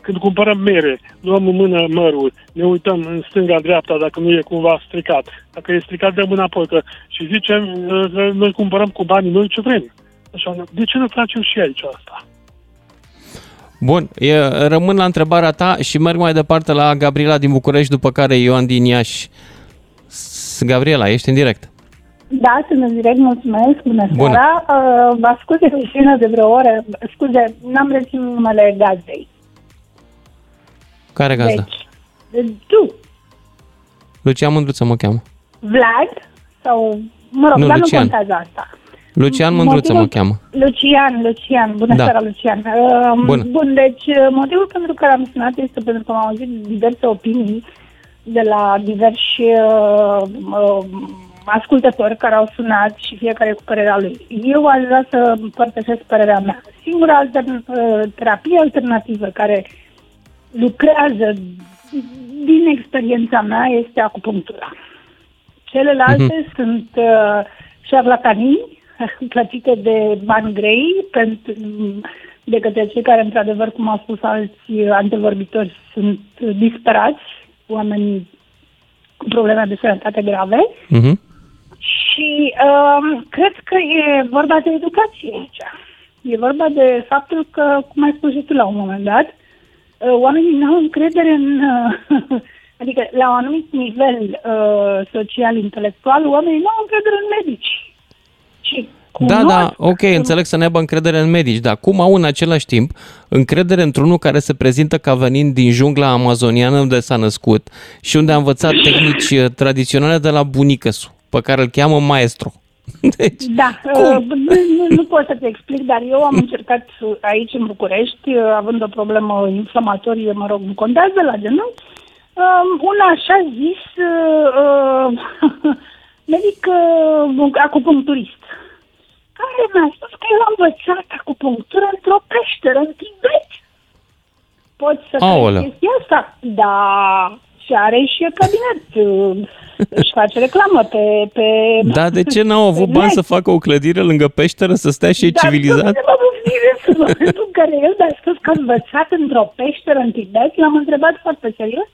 Când cumpărăm mere, luăm în mână mărul, ne uităm în stânga-dreapta dacă nu e cumva stricat. Dacă e stricat, dăm înapoi. Că, și zicem uh, că noi cumpărăm cu banii noi ce vrem. Așa, de ce nu facem și aici asta? Bun, e, rămân la întrebarea ta și merg mai departe la Gabriela din București, după care Ioan din Iași. S- Gabriela, ești în direct. Da, sunt în direct, mulțumesc, bună Bună. seara. Uh, vă scuze puțină de vreo oră, scuze, n-am reținut numele gazdei. Care gazda? Deci, de- tu. Lucian Mândruță mă cheamă. Vlad sau, mă rog, Nu, dar Lucian. nu contează asta. Lucian Mândruță mă Motivul- cheamă. Lucian, Lucian, bună Da. seara, Lucian. Uh, Bună. Bun, deci uh, motivul pentru care am sunat este pentru că am auzit diverse opinii de la diversi uh, uh, ascultători care au sunat și fiecare cu părerea lui. Eu aș vrea să împărtășesc părerea mea. Singura altern- uh, terapie alternativă care lucrează din experiența mea este acupunctura. Celelalte Mhm. sunt uh, șarlatanii plătite de bani grei pentru, de către cei care, într-adevăr, cum au spus alți antevorbitori, sunt disperați, oameni cu probleme de sănătate grave. Mhm. Și um, cred că e vorba de educație aici. E vorba de faptul că, cum ai spus și tu la un moment dat, uh, oamenii nu au încredere în... uh, adică, la un anumit nivel uh, social-intelectual, oamenii nu au încredere în medici. Și Da, cunosc- da, ok, înțeleg să ne aibă încredere în medici, dar cum au în același timp încredere într-unul care se prezintă ca venind din jungla amazoniană unde s-a născut și unde a învățat tehnici uh, tradiționale de la bunică pe care îl cheamă maestro. Deci, Da, uh, nu, nu, nu pot să te explic, dar eu am încercat uh, aici în București, uh, având o problemă inflamatorie, mă rog, nu contează la genunchi, um, un așa zis uh, uh, medic uh, acupuncturist, care mi-a spus că eu am învățat acupunctură într-o peșteră în Tibet. Poți să Aoleu. crezi chestia asta? Da, și are și cabinet, uh, își face reclamă pe... pe da, de ce n-au avut pe bani net. să facă o clădire lângă peșteră să stea și ei Dar civilizat? nu mă bine în momentul în care el mi-a spus că a învățat într-o peșteră în Tibet, l-am întrebat foarte serios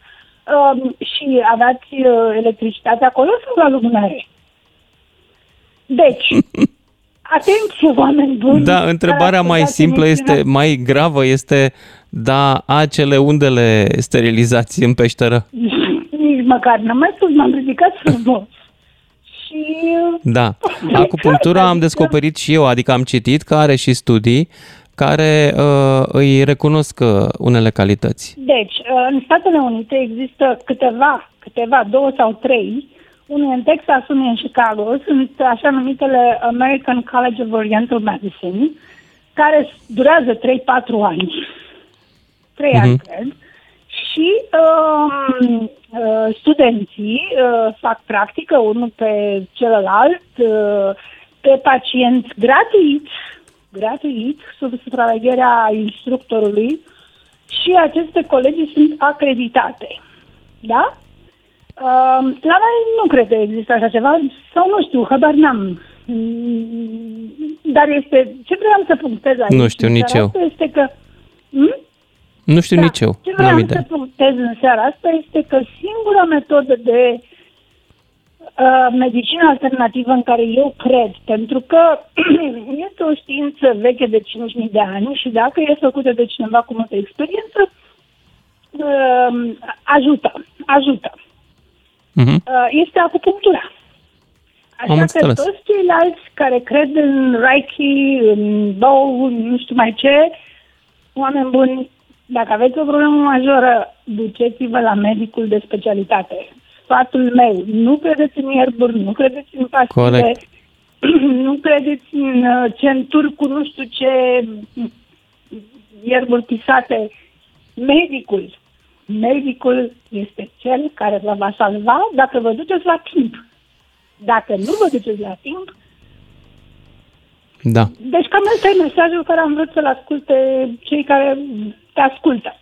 um, și aveați uh, electricitate acolo sau la lumânare? Deci, atenție oameni buni! Da, întrebarea mai Ascultați simplă este, emisiunea. mai gravă este, da, acele undele sterilizați în peșteră? Nici măcar n-am mai spus, m-am ridicat frumos. Și... uh, Da. Acupunctura am descoperit și eu, adică am citit că are și studii care uh, îi recunosc uh, unele calități. Deci, uh, în Statele Unite există câteva, câteva, două sau trei, unul în Texas, unul în Chicago, sunt așa numitele American College of Oriental Medicine, care durează 3-4 ani, 3 ani, Mhm. cred, și um, uh, studenții uh, fac practică unul pe celălalt, uh, pe pacienți gratuit, gratuit, sub supravegherea instructorului și aceste colegii sunt acreditate. Da? Uh, la noi nu cred că există așa ceva, sau nu știu, habar n-am. Mm, Dar este, ce vreau să punctez aici? Nu știu în nici seara eu. asta Este că, hm? Nu știu nici eu, Ce n-am vreau idee. să punctez în seara asta este că singura metodă de uh, medicină alternativă în care eu cred, pentru că este o știință veche de 5.000 de ani și dacă e făcută de cineva cu multă experiență, uh, ajută, ajută. Mhm. Uh, este acupunctura. Am Așa că înțeles. toți ceilalți care cred în Reiki, în Bow, nu știu mai ce, oameni buni, dacă aveți o problemă majoră, duceți-vă la medicul de specialitate. Sfatul meu, nu credeți în ierburi, nu credeți în pastile, Corect. nu credeți în uh, centuri cu nu știu ce ierburi pisate. Medicul, medicul este cel care vă va salva dacă vă duceți la timp. Dacă nu vă duceți la timp, Da. deci cam ăsta e mesajul care am vrut să-l asculte cei care te ascultă.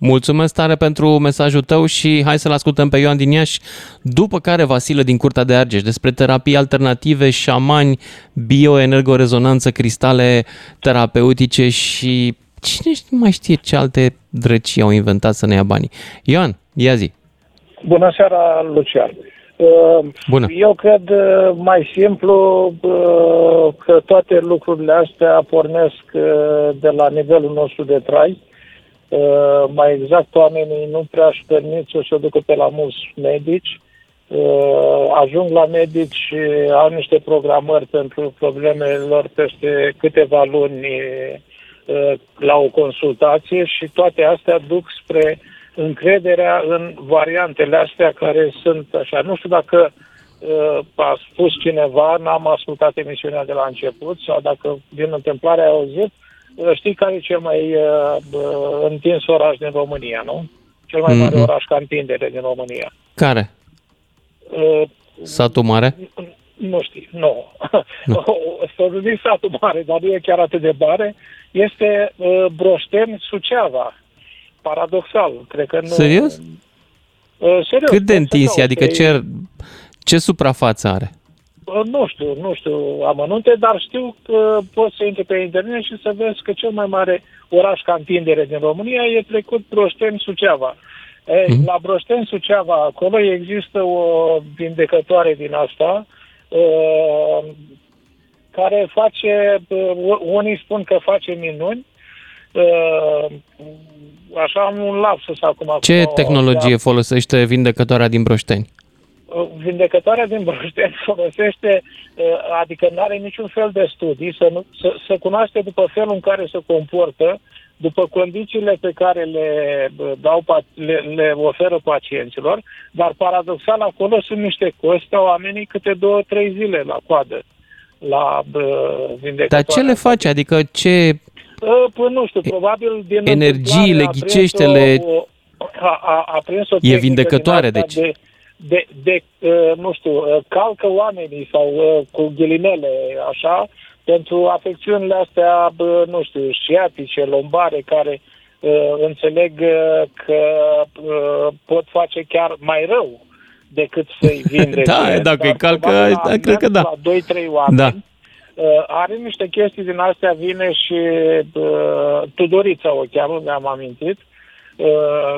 Mulțumesc tare pentru mesajul tău și hai să-l ascultăm pe Ioan din Iași, după care Vasile din Curtea de Argeș, despre terapii alternative, șamani, bioenergorezonanță, cristale terapeutice și cine mai știe ce alte drăcii au inventat să ne ia banii. Ioan, ia zi. Bună seara, Lucian. Uh, Bună. Eu cred uh, mai simplu uh, că toate lucrurile astea pornesc uh, de la nivelul nostru de trai. Uh, Mai exact, oamenii nu prea își permit să se ducă pe la mulți medici. Uh, Ajung la medici, uh, au niște programări pentru problemele lor peste câteva luni uh, la o consultație și toate astea duc spre încrederea în variantele astea care sunt așa. Nu știu dacă uh, a spus cineva, n-am ascultat emisiunea de la început, sau dacă din întâmplare ai auzit, uh, știi care e cel mai uh, uh, întins oraș din România, nu? Cel mai mare Mhm. oraș ca întindere din România. Care? Uh, Satul mare? nu știi, nu. Să zic satul mare, dar nu e chiar atât de mare, este uh, Broșteni, Suceava. Paradoxal, cred că nu... Serios? Uh, serios. Cât de poți să întins e? cauți, Adică ce, ce suprafață are? Uh, Nu știu, nu știu amănunte, dar știu că poți să intri pe internet și să vezi că cel mai mare oraș ca întindere din România e trecut Broșteni, Suceava. E, Mhm. La Broșteni, Suceava, acolo există o vindecătoare din asta, uh, care face, uh, unii spun că face minuni, uh, așa am un lapsus acum. Ce acum, tehnologie folosește vindecătoarea din Broșteni? Vindecătoarea din Broșteni folosește, uh, adică nu are niciun fel de studii, să, nu, să, să cunoaște după felul în care se comportă, după condițiile pe care le, uh, dau, pa- le, le oferă pacienților, dar paradoxal acolo sunt niște costi, stau oamenii câte două, trei zile la coadă la uh, vindecătoare. Dar ce le face? Adică ce Uh, Păi nu știu, probabil din Energiile, întâmplare a prins ghiceștele- o- o- A, a, a prins o E tehnică vindecătoare, din asta deci. De, de, de uh, nu știu, uh, calcă oamenii sau uh, cu ghilimele, așa, pentru afecțiunile astea, bă, nu știu, șiatice, lombare, care uh, înțeleg uh, că uh, pot face chiar mai rău decât să-i vindece. Da, dacă îi Dar calcă, probabil a da, cred mers că da. La 2-3 oameni. Da. Uh, are niște chestii din astea, vine și uh, Tudorița o cheamă, mi-am amintit. Uh,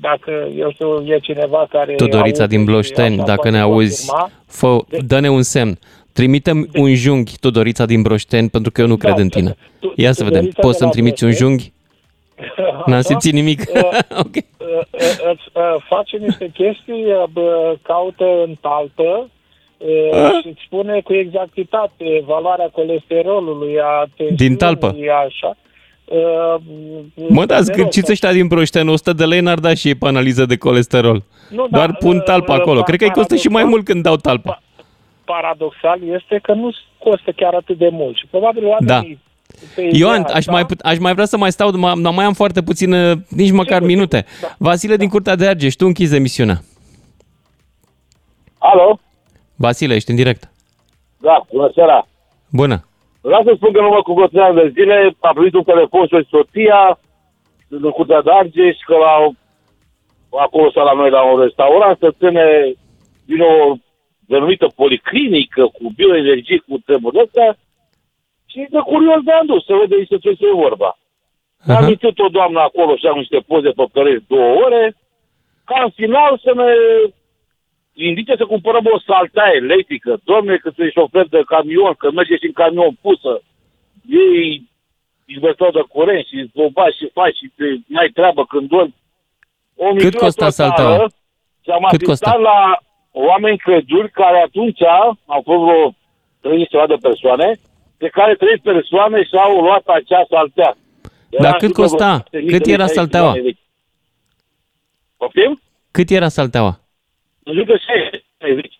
dacă, eu știu, e cineva care... Tudorița aude din și Bloșteni, așa dacă poate ne auzi, confirma. fă, dă-ne un semn. Trimitem un junghi, Tudorița din Broșteni, pentru că eu nu Da, cred în tine. Tu- Ia să vedem, Tudorița poți de să-mi la trimiți un Broșteni. junghi? N-am simțit nimic. Uh, uh, uh, îți uh, face niște chestii, uh, bă, caută în talpă uh, și îți spune cu exactitate valoarea colesterolului, a tensiunii, Din talpă? așa. Uh, Mă, da, de scârciți rost, ăștia din Broșteni, 100 de lei n-ar da și ei pe analiză de colesterol. Nu, da, Doar pun talpa uh, acolo. pa- Cred că îi costă și mai paradoxal- mult când dau talpa. Paradoxal este că nu costă chiar atât de mult și probabil Da. oamenii pe Ioan, ideea aș asta- mai, put- aș mai vrea să mai stau, mai, mai am foarte puțin, uh, nici măcar minute. da. Vasile din Curtea de Argeș, tu închizi emisiunea. Alo? Vasile, ești în direct. Da, bună seara. Bună. Vreau să spun că în urmă cu vreo trei ani de zile a primit un telefon și soția în Curtea de Argeș că la, acolo sau la noi la un restaurant să ține din o denumită policlinică cu bioenergie, cu treburile astea. Și de curios de am dus să vede despre ce este vorba. Am amintit o doamnă acolo și am niște poze pe pereți două ore, ca în final să ne indice să cumpărăm o saltea electrică. Domne, că sunt șofer de camion, că merge și în camion pusă. Ei investiau de curent și o bași și faci și te, n-ai treabă când dormi. O Cât minune costa totală salteaua? Și am Cât asistat costa? la oameni crezuri care atunci au fost vreo 30 ceva de persoane, pe care trei persoane și-au luat acea saltea. Dar cât costa? Cât era salteaua? Poftim? Cât era salteaua? Nu zic că 60.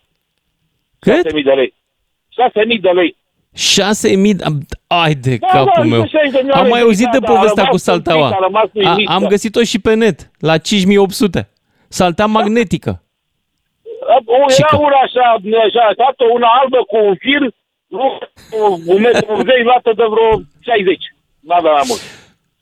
Cât? 6.000 de lei. 6.000 de lei. 6.000 de... Ai de Da, capul da, meu. zice 60 de milioane Am mai de auzit de lei, da, a povestea rămas cu salteaua. uimit, a rămas A, uimit, am da. găsit-o și pe net, la 5800. Saltea magnetică. O, era una așa, așa, tată, una albă cu un fir, nu, un metru 80 luată de vreo 60. N-avea mai mult.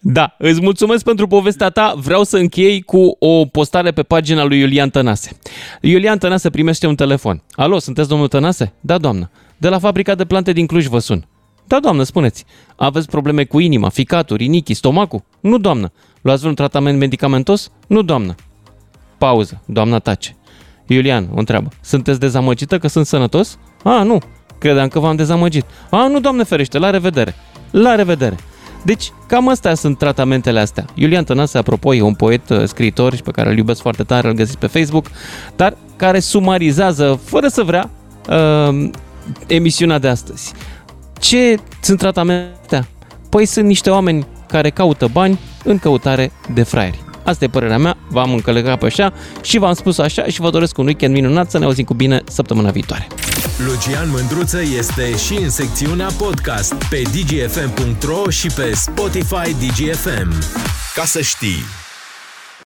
Da, îți mulțumesc pentru povestea ta. Vreau să închei cu o postare pe pagina lui Iulian Tănase. Iulian Tănase primește un telefon. Alo, sunteți domnul Tănase? Da, doamnă. De la fabrica de plante din Cluj vă sun. Da, doamnă, spuneți. Aveți probleme cu inima, ficatul, rinichii, stomacul? Nu, doamnă. Luați vreun tratament medicamentos? Nu, doamnă. Pauză. Doamna tace. Iulian, o întreabă. Sunteți dezamăgită că sunt sănătos? A, nu. Credeam că v-am dezamăgit. A, nu, doamne ferește, la revedere. La revedere. Deci, cam astea sunt tratamentele astea. Iulian Tănase, apropo, e un poet, uh, scriitor și pe care îl iubesc foarte tare, îl găsiți pe Facebook, dar care sumarizează, fără să vrea, uh, emisiunea de astăzi. Ce sunt tratamentele astea? Păi sunt niște oameni care caută bani în căutare de fraieri. Asta e părerea mea, v-am încălegat pe așa și v-am spus așa și vă doresc un weekend minunat, să ne auzim cu bine săptămâna viitoare. Lucian Mândruță este și în secțiunea podcast pe dgfm.ro și pe Spotify DGFM. Ca să știi!